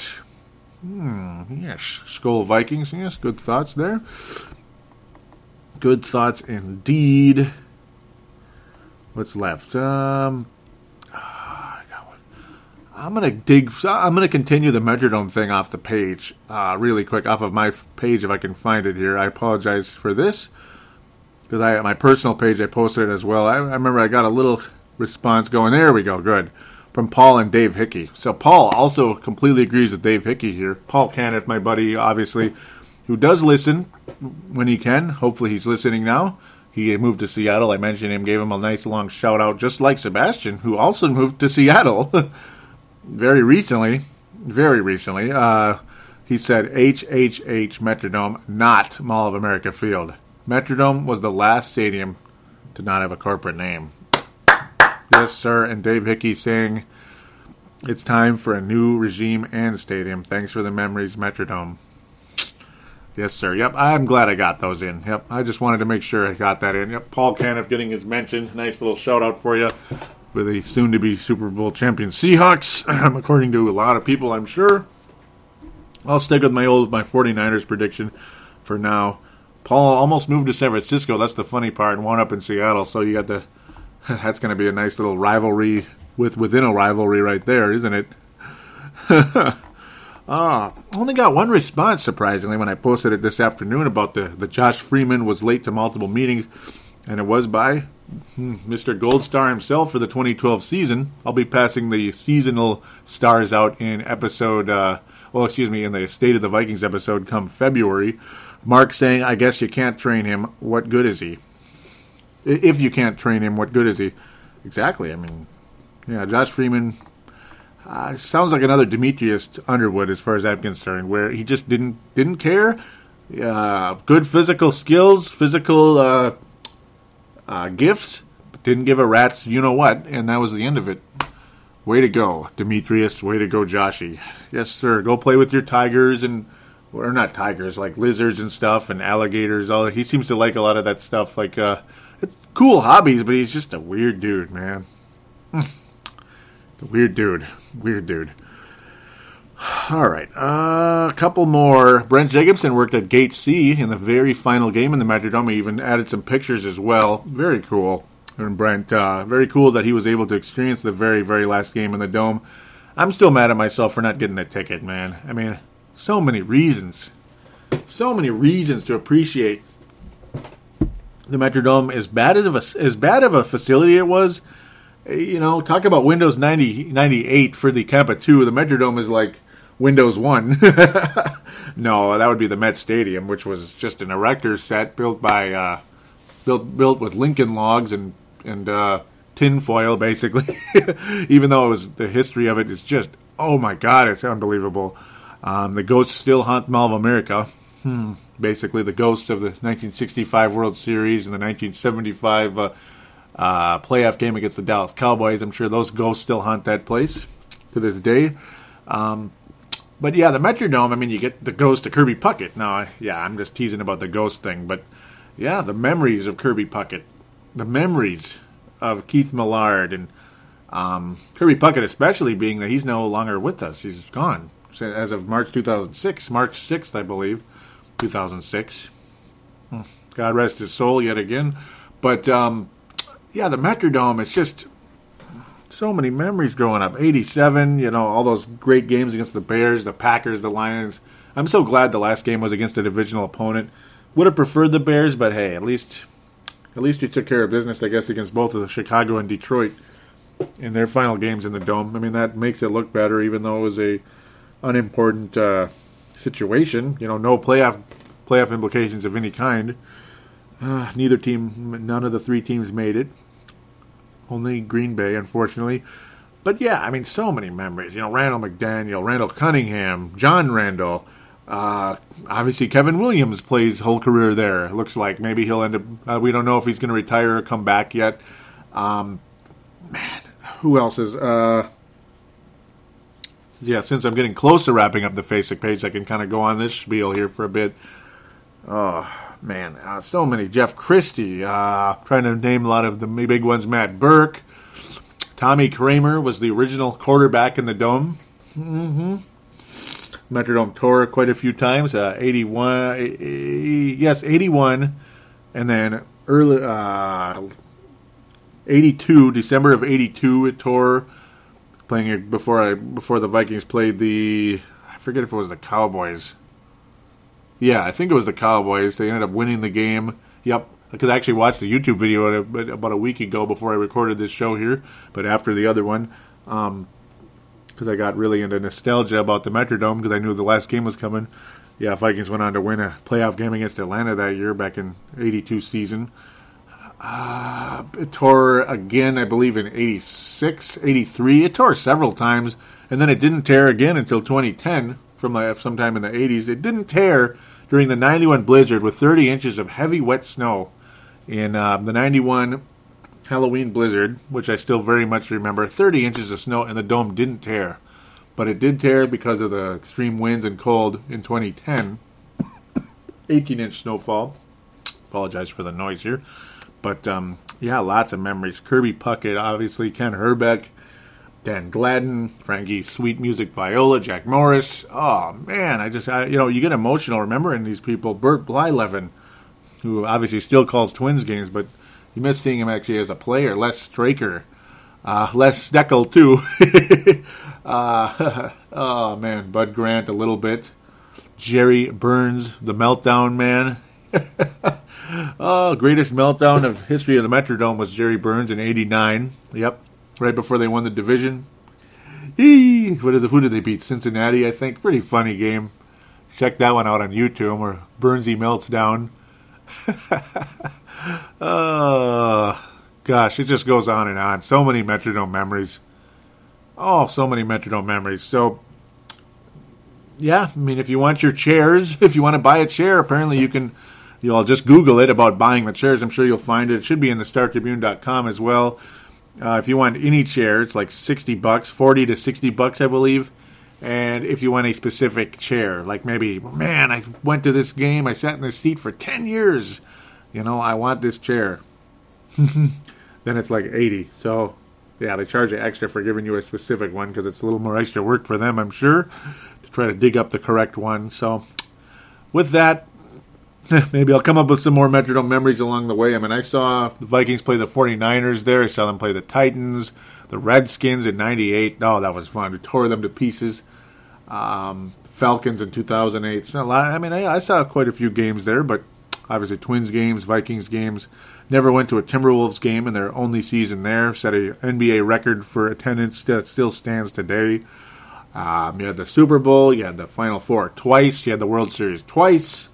Speaker 1: Hmm, yes, Skol Vikings. Yes, good thoughts there. Good thoughts indeed. What's left? Um, I'm gonna dig. I'm gonna continue the Metrodome thing off the page, uh, really quick, off of my page if I can find it here. I apologize for this because I my personal page I posted it as well. I, I, remember I got a little response going. There we go, good from Paul and Dave Hickey. So Paul also completely agrees with Dave Hickey here. Paul Caniff, my buddy, obviously, who does listen when he can. Hopefully, he's listening now. He moved to Seattle. I mentioned him, gave him a nice long shout out, just like Sebastian, who also moved to Seattle. very recently, very recently, uh, he said HHH Metrodome, not Mall of America Field. Metrodome was the last stadium to not have a corporate name. Yes, sir. And Dave Hickey saying it's time for a new regime and stadium. Thanks for the memories, Metrodome. Yes, sir. Yep, I'm glad I got those in. Yep, I just wanted to make sure I got that in. Yep, Paul Caniff getting his mention. Nice little shout out for you for the soon to be Super Bowl champion Seahawks, according to a lot of people, I'm sure. I'll stick with my old my 49ers prediction for now. Paul almost moved to San Francisco. That's the funny part, and wound up in Seattle. So you got the that's going to be a nice little rivalry with within a rivalry right there, isn't it? Ah, only got one response surprisingly when I posted it this afternoon about the the Josh Freeman was late to multiple meetings, and it was by Mr. Gold Star himself for the 2012 season. I'll be passing the seasonal stars out in episode, uh, well, excuse me, in the State of the Vikings episode come February. Mark saying, I guess you can't train him. What good is he? If you can't train him, what good is he? Exactly. I mean, yeah, Josh Freeman uh, sounds like another Demetrius Underwood as far as I'm concerned, where he just didn't didn't care. Uh, good physical skills, physical uh, gifts, didn't give a rat's you know what, and that was the end of it. Way to go, Demetrius. Way to go, Joshy. Yes, sir. Go play with your tigers and, or not tigers, like lizards and stuff and alligators. All he seems to like a lot of that stuff. Like, uh, it's cool hobbies, but he's just a weird dude, man. the weird dude. Weird dude. All right, uh, a couple more. Brent Jacobson worked at Gate C in the very final game in the Metrodome. He even added some pictures as well. Very cool. And Brent, uh, very cool that he was able to experience the very, very last game in the Dome. I'm still mad at myself for not getting a ticket, man. I mean, so many reasons. So many reasons to appreciate the Metrodome. As bad as, a, as bad of a facility it was, you know, talk about Windows 90, 98 for the Tampa 2. The Metrodome is like Windows 1. no, that would be the Met Stadium, which was just an erector set built by uh, built built with Lincoln logs and and uh, tin foil, basically. Even though it was the history of it is just oh my god, it's unbelievable. Um, the ghosts still haunt Mall of America. Hmm. Basically, the ghosts of the 1965 World Series and the 1975 uh, uh, playoff game against the Dallas Cowboys. I'm sure those ghosts still haunt that place to this day. Um, but yeah, the Metrodome. I mean, you get the ghost of Kirby Puckett. Now, yeah, I'm just teasing about the ghost thing, but yeah, the memories of Kirby Puckett, the memories of Keith Millard and um, Kirby Puckett, especially being that he's no longer with us. He's gone as of March 2006, March 6th, I believe, 2006. Hmm. God rest his soul yet again. But um, yeah, the Metrodome. It's just so many memories growing up. 87, you know, all those great games against the Bears, the Packers, the Lions. I'm so glad the last game was against a divisional opponent. Would have preferred the Bears, but hey, at least at least you took care of business, I guess, against both of the Chicago and Detroit in their final games in the dome. I mean, that makes it look better, even though it was a unimportant uh, situation. You know, no playoff playoff implications of any kind. Uh, neither team, none of the three teams made it. Only Green Bay, unfortunately. But yeah, I mean, so many memories. You know, Randall McDaniel, Randall Cunningham, John Randle. Uh, obviously, Kevin Williams plays whole career there. Looks like maybe he'll end up. Uh, we don't know if he's going to retire or come back yet. Um, man, who else is? Uh, yeah, since I'm getting close to wrapping up the Facebook page, I can kind of go on this spiel here for a bit. Oh, man, uh, so many. Jeff Christie, uh, trying to name a lot of the big ones. Matt Birk, Tommy Kramer was the original quarterback in the Dome. Mm-hmm. Metrodome tour quite a few times. Uh, 81, yes, 81, and then early uh, 82, December of 82, it tore. Playing it before I before the Vikings played the I forget if it was the Cowboys. Yeah, I think it was the Cowboys. They ended up winning the game. Yep, I could actually watch the YouTube video about a week ago before I recorded this show here, but after the other one, because um, I got really into nostalgia about the Metrodome because I knew the last game was coming. Yeah, Vikings went on to win a playoff game against Atlanta that year back in '82 season. Uh, it tore again, I believe, in 86, 83. It tore several times, and then it didn't tear again until 2010 from like sometime in the 80s. It didn't tear during the 91 blizzard with 30 inches of heavy wet snow in uh, the 91 Halloween blizzard, which I still very much remember. 30 inches of snow and the dome didn't tear, but it did tear because of the extreme winds and cold in 2010. 18 inch snowfall. Apologize for the noise here. But um, yeah, lots of memories. Kirby Puckett, obviously, Kent Hrbek, Dan Gladden, Frankie Sweet Music Viola, Jack Morris. Oh man, I just I, you know you get emotional remembering these people. Bert Blyleven, who obviously still calls Twins games, but you miss seeing him actually as a player. Les Straker, uh, Les Steckel too. uh, oh man, Bud Grant a little bit. Jerry Burns, the Meltdown Man. oh, greatest meltdown of history of the Metrodome was Jerry Burns in '89. Yep, right before they won the division. Eee, what did the, who did they beat? Cincinnati, I think. Pretty funny game. Check that one out on YouTube where Burnsy melts down. oh, gosh, it just goes on and on. So many Metrodome memories. Oh, so many Metrodome memories. So, yeah, I mean, if you want your chairs, if you want to buy a chair, apparently you can. You'll just Google it about buying the chairs. I'm sure you'll find it. It should be in the StarTribune.com as well. Uh, if you want any chair, it's like 60 bucks, 40 to 60 bucks, I believe. And if you want a specific chair, like maybe, man, I went to this game, I sat in this seat for 10 years. You know, I want this chair. then it's like 80. So, yeah, they charge you extra for giving you a specific one because it's a little more extra work for them, I'm sure, to try to dig up the correct one. So, with that, maybe I'll come up with some more Metrodome memories along the way. I mean, I saw the Vikings play the 49ers there. I saw them play the Titans, the Redskins in 98. Oh, that was fun. We tore them to pieces. Um, Falcons in 2008. It's not a lot. I mean, I, I saw quite a few games there, but obviously Twins games, Vikings games. Never went to a Timberwolves game in their only season there. Set a NBA record for attendance that still stands today. Um, you had the Super Bowl, you had the Final Four twice, you had the World Series twice.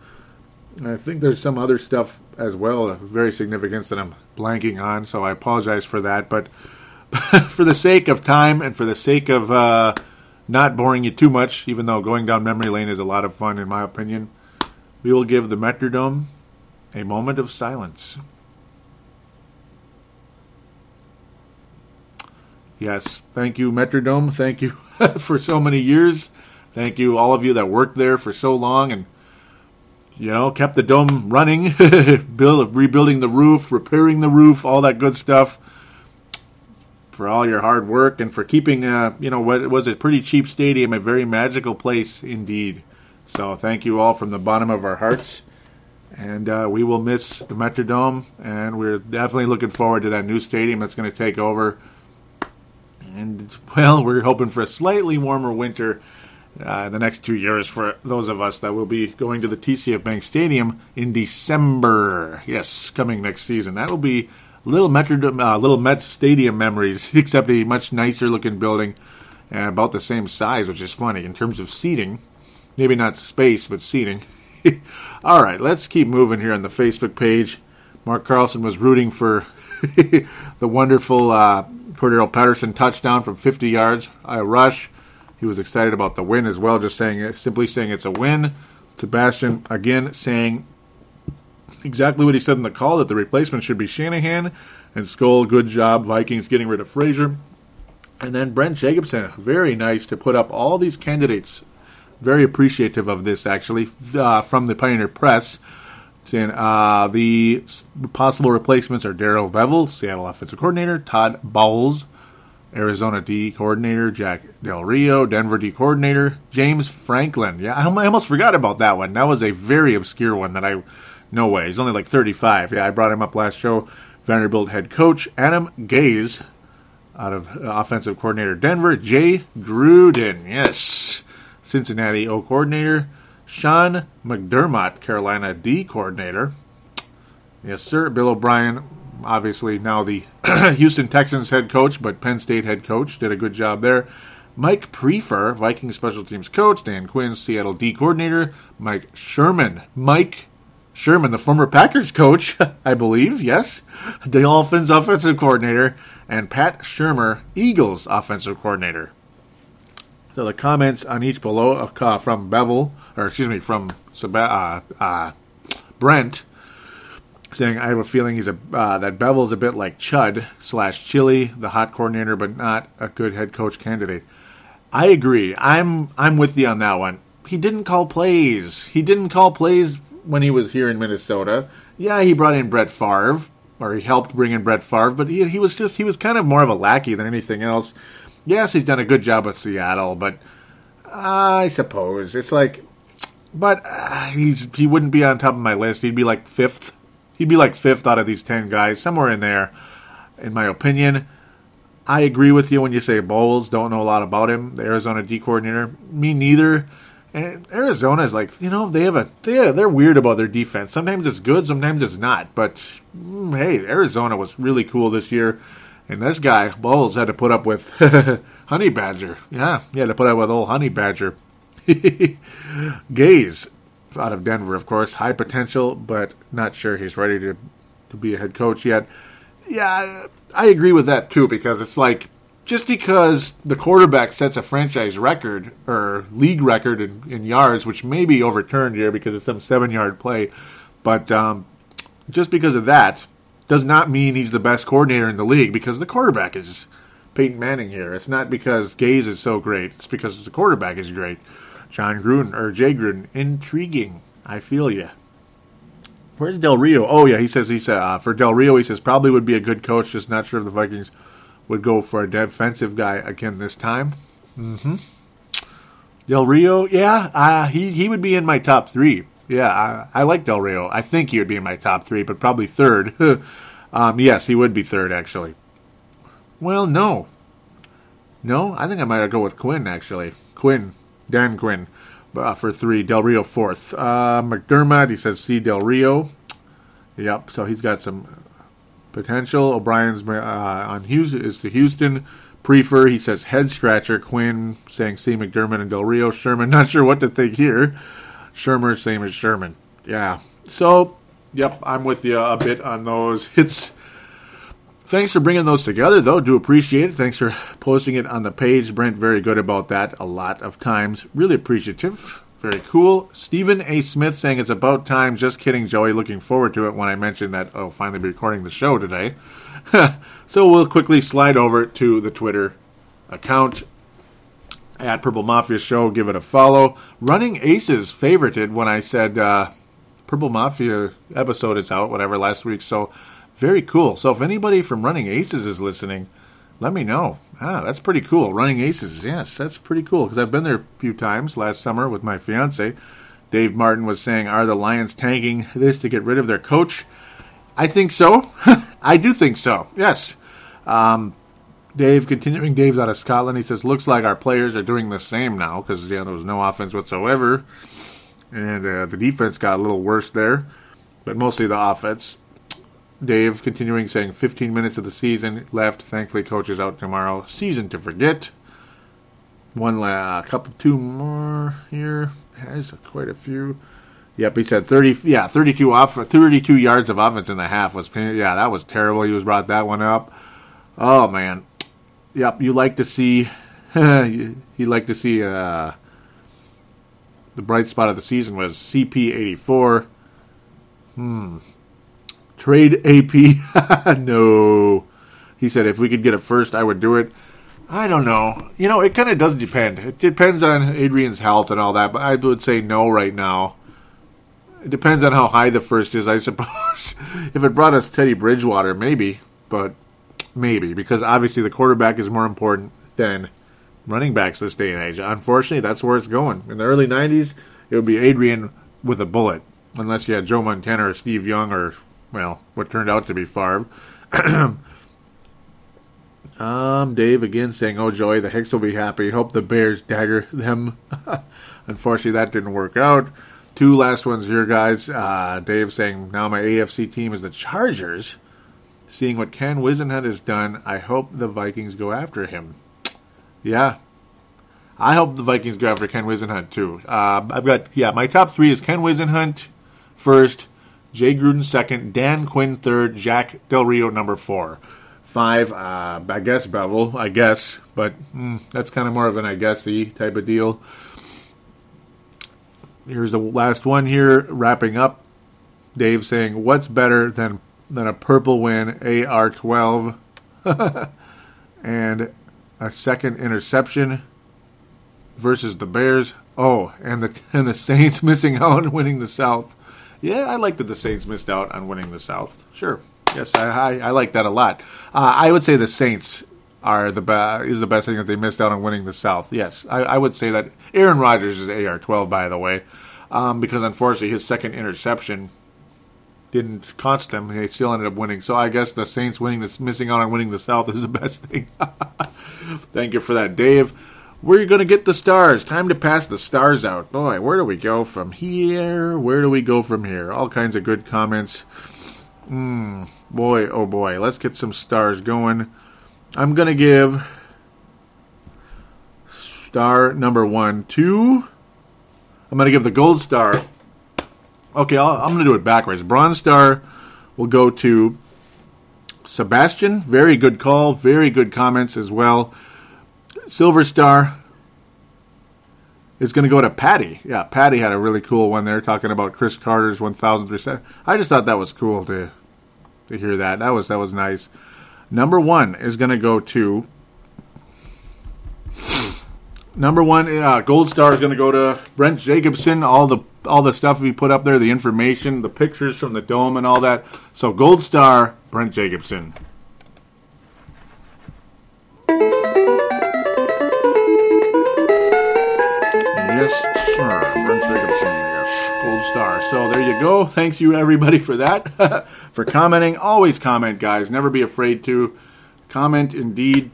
Speaker 1: I think there's some other stuff as well, of very significance that I'm blanking on, so I apologize for that. But for the sake of time and for the sake of uh, not boring you too much, even though going down memory lane is a lot of fun, in my opinion, we will give the Metrodome a moment of silence. Yes, thank you, Metrodome. Thank you for so many years. Thank you, all of you that worked there for so long and you know kept the dome running, build, rebuilding the roof, repairing the roof, all that good stuff. For all your hard work and for keeping, uh, you know, what was a pretty cheap stadium, a very magical place indeed. So thank you all from the bottom of our hearts. And uh, we will miss the Metrodome, and we're definitely looking forward to that new stadium that's going to take over and well, we're hoping for a slightly warmer winter uh, the next two years for those of us that will be going to the TCF Bank Stadium in December. Yes, coming next season. That will be little Metro, uh, little Mets Stadium memories, except a much nicer looking building, and about the same size, which is funny in terms of seating. Maybe not space, but seating. All right, let's keep moving here on the Facebook page. Mark Carlson was rooting for the wonderful uh, Cordarrelle Patterson touchdown from 50 yards. A rush. He was excited about the win as well, just saying simply saying it's a win. Sebastian again saying exactly what he said in the call that the replacement should be Shanahan and Skol. Good job, Vikings getting rid of Frazier. And then Brent Jacobson, very nice to put up all these candidates. Very appreciative of this, actually, uh, from the Pioneer Press. Saying uh, the possible replacements are Darrell Bevell, Seattle offensive coordinator, Todd Bowles, Arizona D coordinator, Jack Del Rio, Denver D coordinator, James Franklin. Yeah, I almost forgot about that one. That was a very obscure one that I, no way. He's only like 35. Yeah, I brought him up last show. Vanderbilt head coach Adam Gase, out of uh, offensive coordinator Denver, Jay Gruden. Yes, Cincinnati O coordinator. Sean McDermott, Carolina D coordinator. Yes, sir. Bill O'Brien, obviously now the Houston Texans head coach, but Penn State head coach, did a good job there. Mike Priefer, Viking special teams coach. Dan Quinn, Seattle D coordinator. Mike Sherman. Mike Sherman, the former Packers coach, I believe, yes. Dolphins offensive coordinator. And Pat Shurmur, Eagles offensive coordinator. So the comments on each below uh, from Bevell, or excuse me, from uh, uh, Brent, saying I have a feeling he's a uh, that Bevell is a bit like Chud slash Chili, the hot coordinator, but not a good head coach candidate. I agree. I'm I'm with you on that one. He didn't call plays. He didn't call plays when he was here in Minnesota. Yeah, he brought in Brett Favre, or he helped bring in Brett Favre, but he he was just he was kind of more of a lackey than anything else yes, he's done a good job with Seattle, but I suppose it's like, but uh, he's he wouldn't be on top of my list. He'd be like fifth. He'd be like fifth out of these ten guys, somewhere in there, in my opinion. I agree with you when you say Bowles. Don't know a lot about him. The Arizona D coordinator. Me neither. And Arizona is like you know they have a they they're weird about their defense. Sometimes it's good, sometimes it's not. But mm, hey, Arizona was really cool this year. And this guy, Bowles, had to put up with Honey Badger. Yeah, he had to put up with old Honey Badger. Gase, out of Denver, of course. High potential, but not sure he's ready to, to be a head coach yet. Yeah, I agree with that too, because it's like just because the quarterback sets a franchise record or league record in, in yards, which may be overturned here because it's some seven yard play, but um, just because of that, does not mean he's the best coordinator in the league because the quarterback is Peyton Manning here. It's not because Gase is so great. It's because the quarterback is great. Jon Gruden or Jay Gruden, intriguing. I feel you. Where's Del Rio? Oh yeah, he says he said uh, for Del Rio he says probably would be a good coach. Just not sure if the Vikings would go for a defensive guy again this time. Mm-hmm. Del Rio, yeah, uh, he he would be in my top three. Yeah, I, I like Del Rio. I think he would be in my top three, but probably third. um, yes, he would be third actually. Well, no, no, I think I might go with Quinn actually. Quinn, Dan Quinn, uh, for three. Del Rio fourth. Uh, McDermott, he says C. Del Rio. Yep, so he's got some potential. O'Brien's uh, on Houston is to Houston. Priefer, he says head scratcher. Quinn saying C. McDermott and Del Rio. Sherman, not sure what to think here. Shurmur, same as Sherman. Yeah. So, yep, I'm with you a bit on those. It's thanks for bringing those together, though. Do appreciate it. Thanks for posting it on the page, Brent. Very good about that. A lot of times, really appreciative. Very cool. Stephen A. Smith saying it's about time. Just kidding, Joey. Looking forward to it when I mentioned that I'll finally be recording the show today. so we'll quickly slide over to the Twitter account at Purple Mafia Show. Give it a follow. Running Aces favorited when I said uh, Purple Mafia episode is out, whatever, last week. So very cool. So if anybody from Running Aces is listening, let me know. Ah, that's pretty cool. Running Aces, yes, that's pretty cool because I've been there a few times last summer with my fiance. Dave Martin was saying, "Are the Lions tanking this to get rid of their coach?" I think so. I do think so. Yes. Um, Dave, continuing, Dave's out of Scotland. He says, "Looks like our players are doing the same now because yeah, there was no offense whatsoever, and uh, the defense got a little worse there, but mostly the offense." Dave continuing saying 15 minutes of the season left. Thankfully, coach is out tomorrow. Season to forget. One la- couple, two more here. Has quite a few. Yep, he said 30. Yeah, 32 off, 32 yards of offense in the half was. Yeah, that was terrible. He was brought that one up. Oh man. Yep, you like to see. you like to see. Uh, the bright spot of the season was CP84. Hmm. Trade AP. no. He said if we could get a first, I would do it. I don't know. You know, it kind of does depend. It depends on Adrian's health and all that, but I would say no right now. It depends on how high the first is, I suppose. if it brought us Teddy Bridgewater, maybe, but maybe, because obviously the quarterback is more important than running backs this day and age. Unfortunately, that's where it's going. In the early 90s, it would be Adrian with a bullet, unless you had Joe Montana or Steve Young or well, what turned out to be Favre. um, Dave again saying, "Oh joy, the Hicks will be happy. Hope the Bears dagger them." Unfortunately, that didn't work out. Two last ones here, guys. Uh, Dave saying, "Now my AFC team is the Chargers." Seeing what Ken Whisenhunt has done, I hope the Vikings go after him. Yeah, I hope the Vikings go after Ken Whisenhunt too. Uh, I've got yeah, my top three is Ken Whisenhunt first, Jay Gruden second, Dan Quinn third, Jack Del Rio number four. Five, uh, I guess Bevell, I guess, but mm, that's kind of more of an I guessy type of deal. Here's the last one here, wrapping up. Dave saying, "What's better than than a purple win AR12 and a second interception versus the Bears? Oh, and the and the Saints missing out and winning the South." Yeah, I like that the Saints missed out on winning the South. Sure. Yes, I, I, I like that a lot. Uh, I would say the Saints are the is the best thing that they missed out on winning the South. Yes, I, I would say that. Aaron Rodgers is AR twelve, by the way, um, because unfortunately his second interception didn't cost them. They still ended up winning. So I guess the Saints winning this, missing out on winning the South is the best thing. Thank you for that, Dave. We're you going to get the stars. Time to pass the stars out. Boy, where do we go from here? Where do we go from here? All kinds of good comments. Hmm, boy, oh boy. Let's get some stars going. I'm going to give star number one to. I'm going to give the gold star. Okay, i am going to do it backwards. Bronze star will go to Sebastian. Very good call. Very good comments as well. Silver Star is going to go to Patty. Yeah, Patty had a really cool one there talking about Cris Carter's 1000%. I just thought that was cool to to hear that. That was that was nice. Number 1 is going to go to Number 1 uh, gold star is going to go to Brent Jacobson. All the all the stuff we put up there, the information, the pictures from the dome and all that. So gold star Brent Jacobson. So there you go. Thanks you everybody for that, for commenting. Always comment, guys. Never be afraid to comment. Indeed,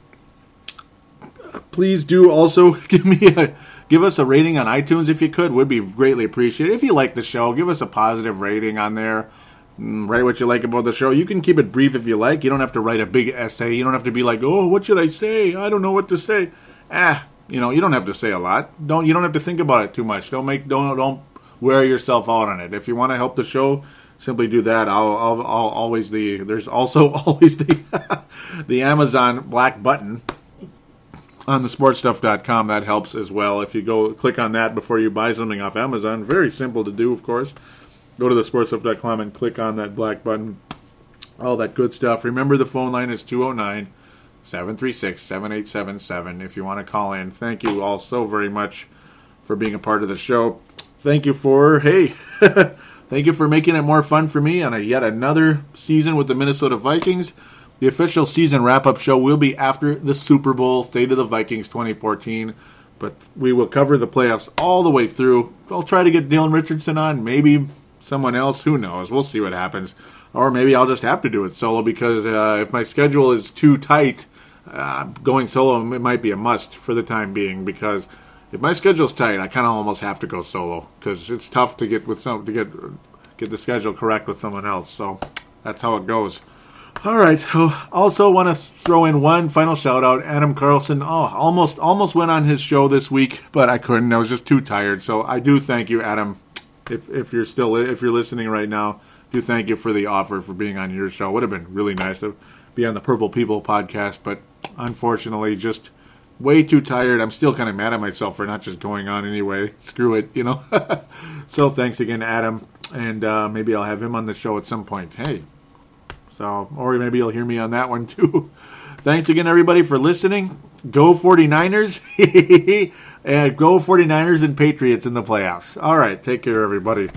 Speaker 1: please do also give me a give us a rating on iTunes if you could. Would be greatly appreciated. If you like the show, give us a positive rating on there. Mm, Write what you like about the show. You can keep it brief if you like. You don't have to write a big essay. You don't have to be like, "Oh, what should I say? I don't know what to say." Ah, you know, you don't have to say a lot. Don't you don't have to think about it too much. Don't make don't don't wear yourself out on it. If you want to help the show, simply do that. I'll, I'll, I'll always the there's also always the the Amazon black button on the sportstuff.com that helps as well. If you go click on that before you buy something off amazon very simple to do of course. Go to the sportstuff.com and click on that black button. All that good stuff. Remember the phone line is 209 736 7877 if you want to call in thank you all so very much for being a part of the show thank you for hey thank you for making it more fun for me on a yet another season with the minnesota vikings the official season wrap up show will be after the Super Bowl, State of the Vikings 2014. But we will cover the playoffs all the way through. I'll try to get Dylan Richardson on, maybe someone else. Who knows? We'll see what happens. Or maybe I'll just have to do it solo because uh, if my schedule is too tight, uh, going solo it might be a must for the time being. Because if my schedule's tight, I kind of almost have to go solo because it's tough to get with some to get get the schedule correct with someone else. So that's how it goes. All right. So also want to throw in one final shout out. Adam Carlson. Oh, almost almost went on his show this week, but I couldn't. I was just too tired. So I do thank you, Adam. If if you're still if you're listening right now, do thank you for the offer for being on your show. Would have been really nice to be on the Purple People podcast, but unfortunately, just way too tired. I'm still kind of mad at myself for not just going on anyway. Screw it, you know. so thanks again, Adam, and uh, maybe I'll have him on the show at some point. Hey, so, or maybe you'll hear me on that one too. Thanks again, everybody, for listening. Go 49ers. and go 49ers and Patriots in the playoffs. All right. Take care, everybody.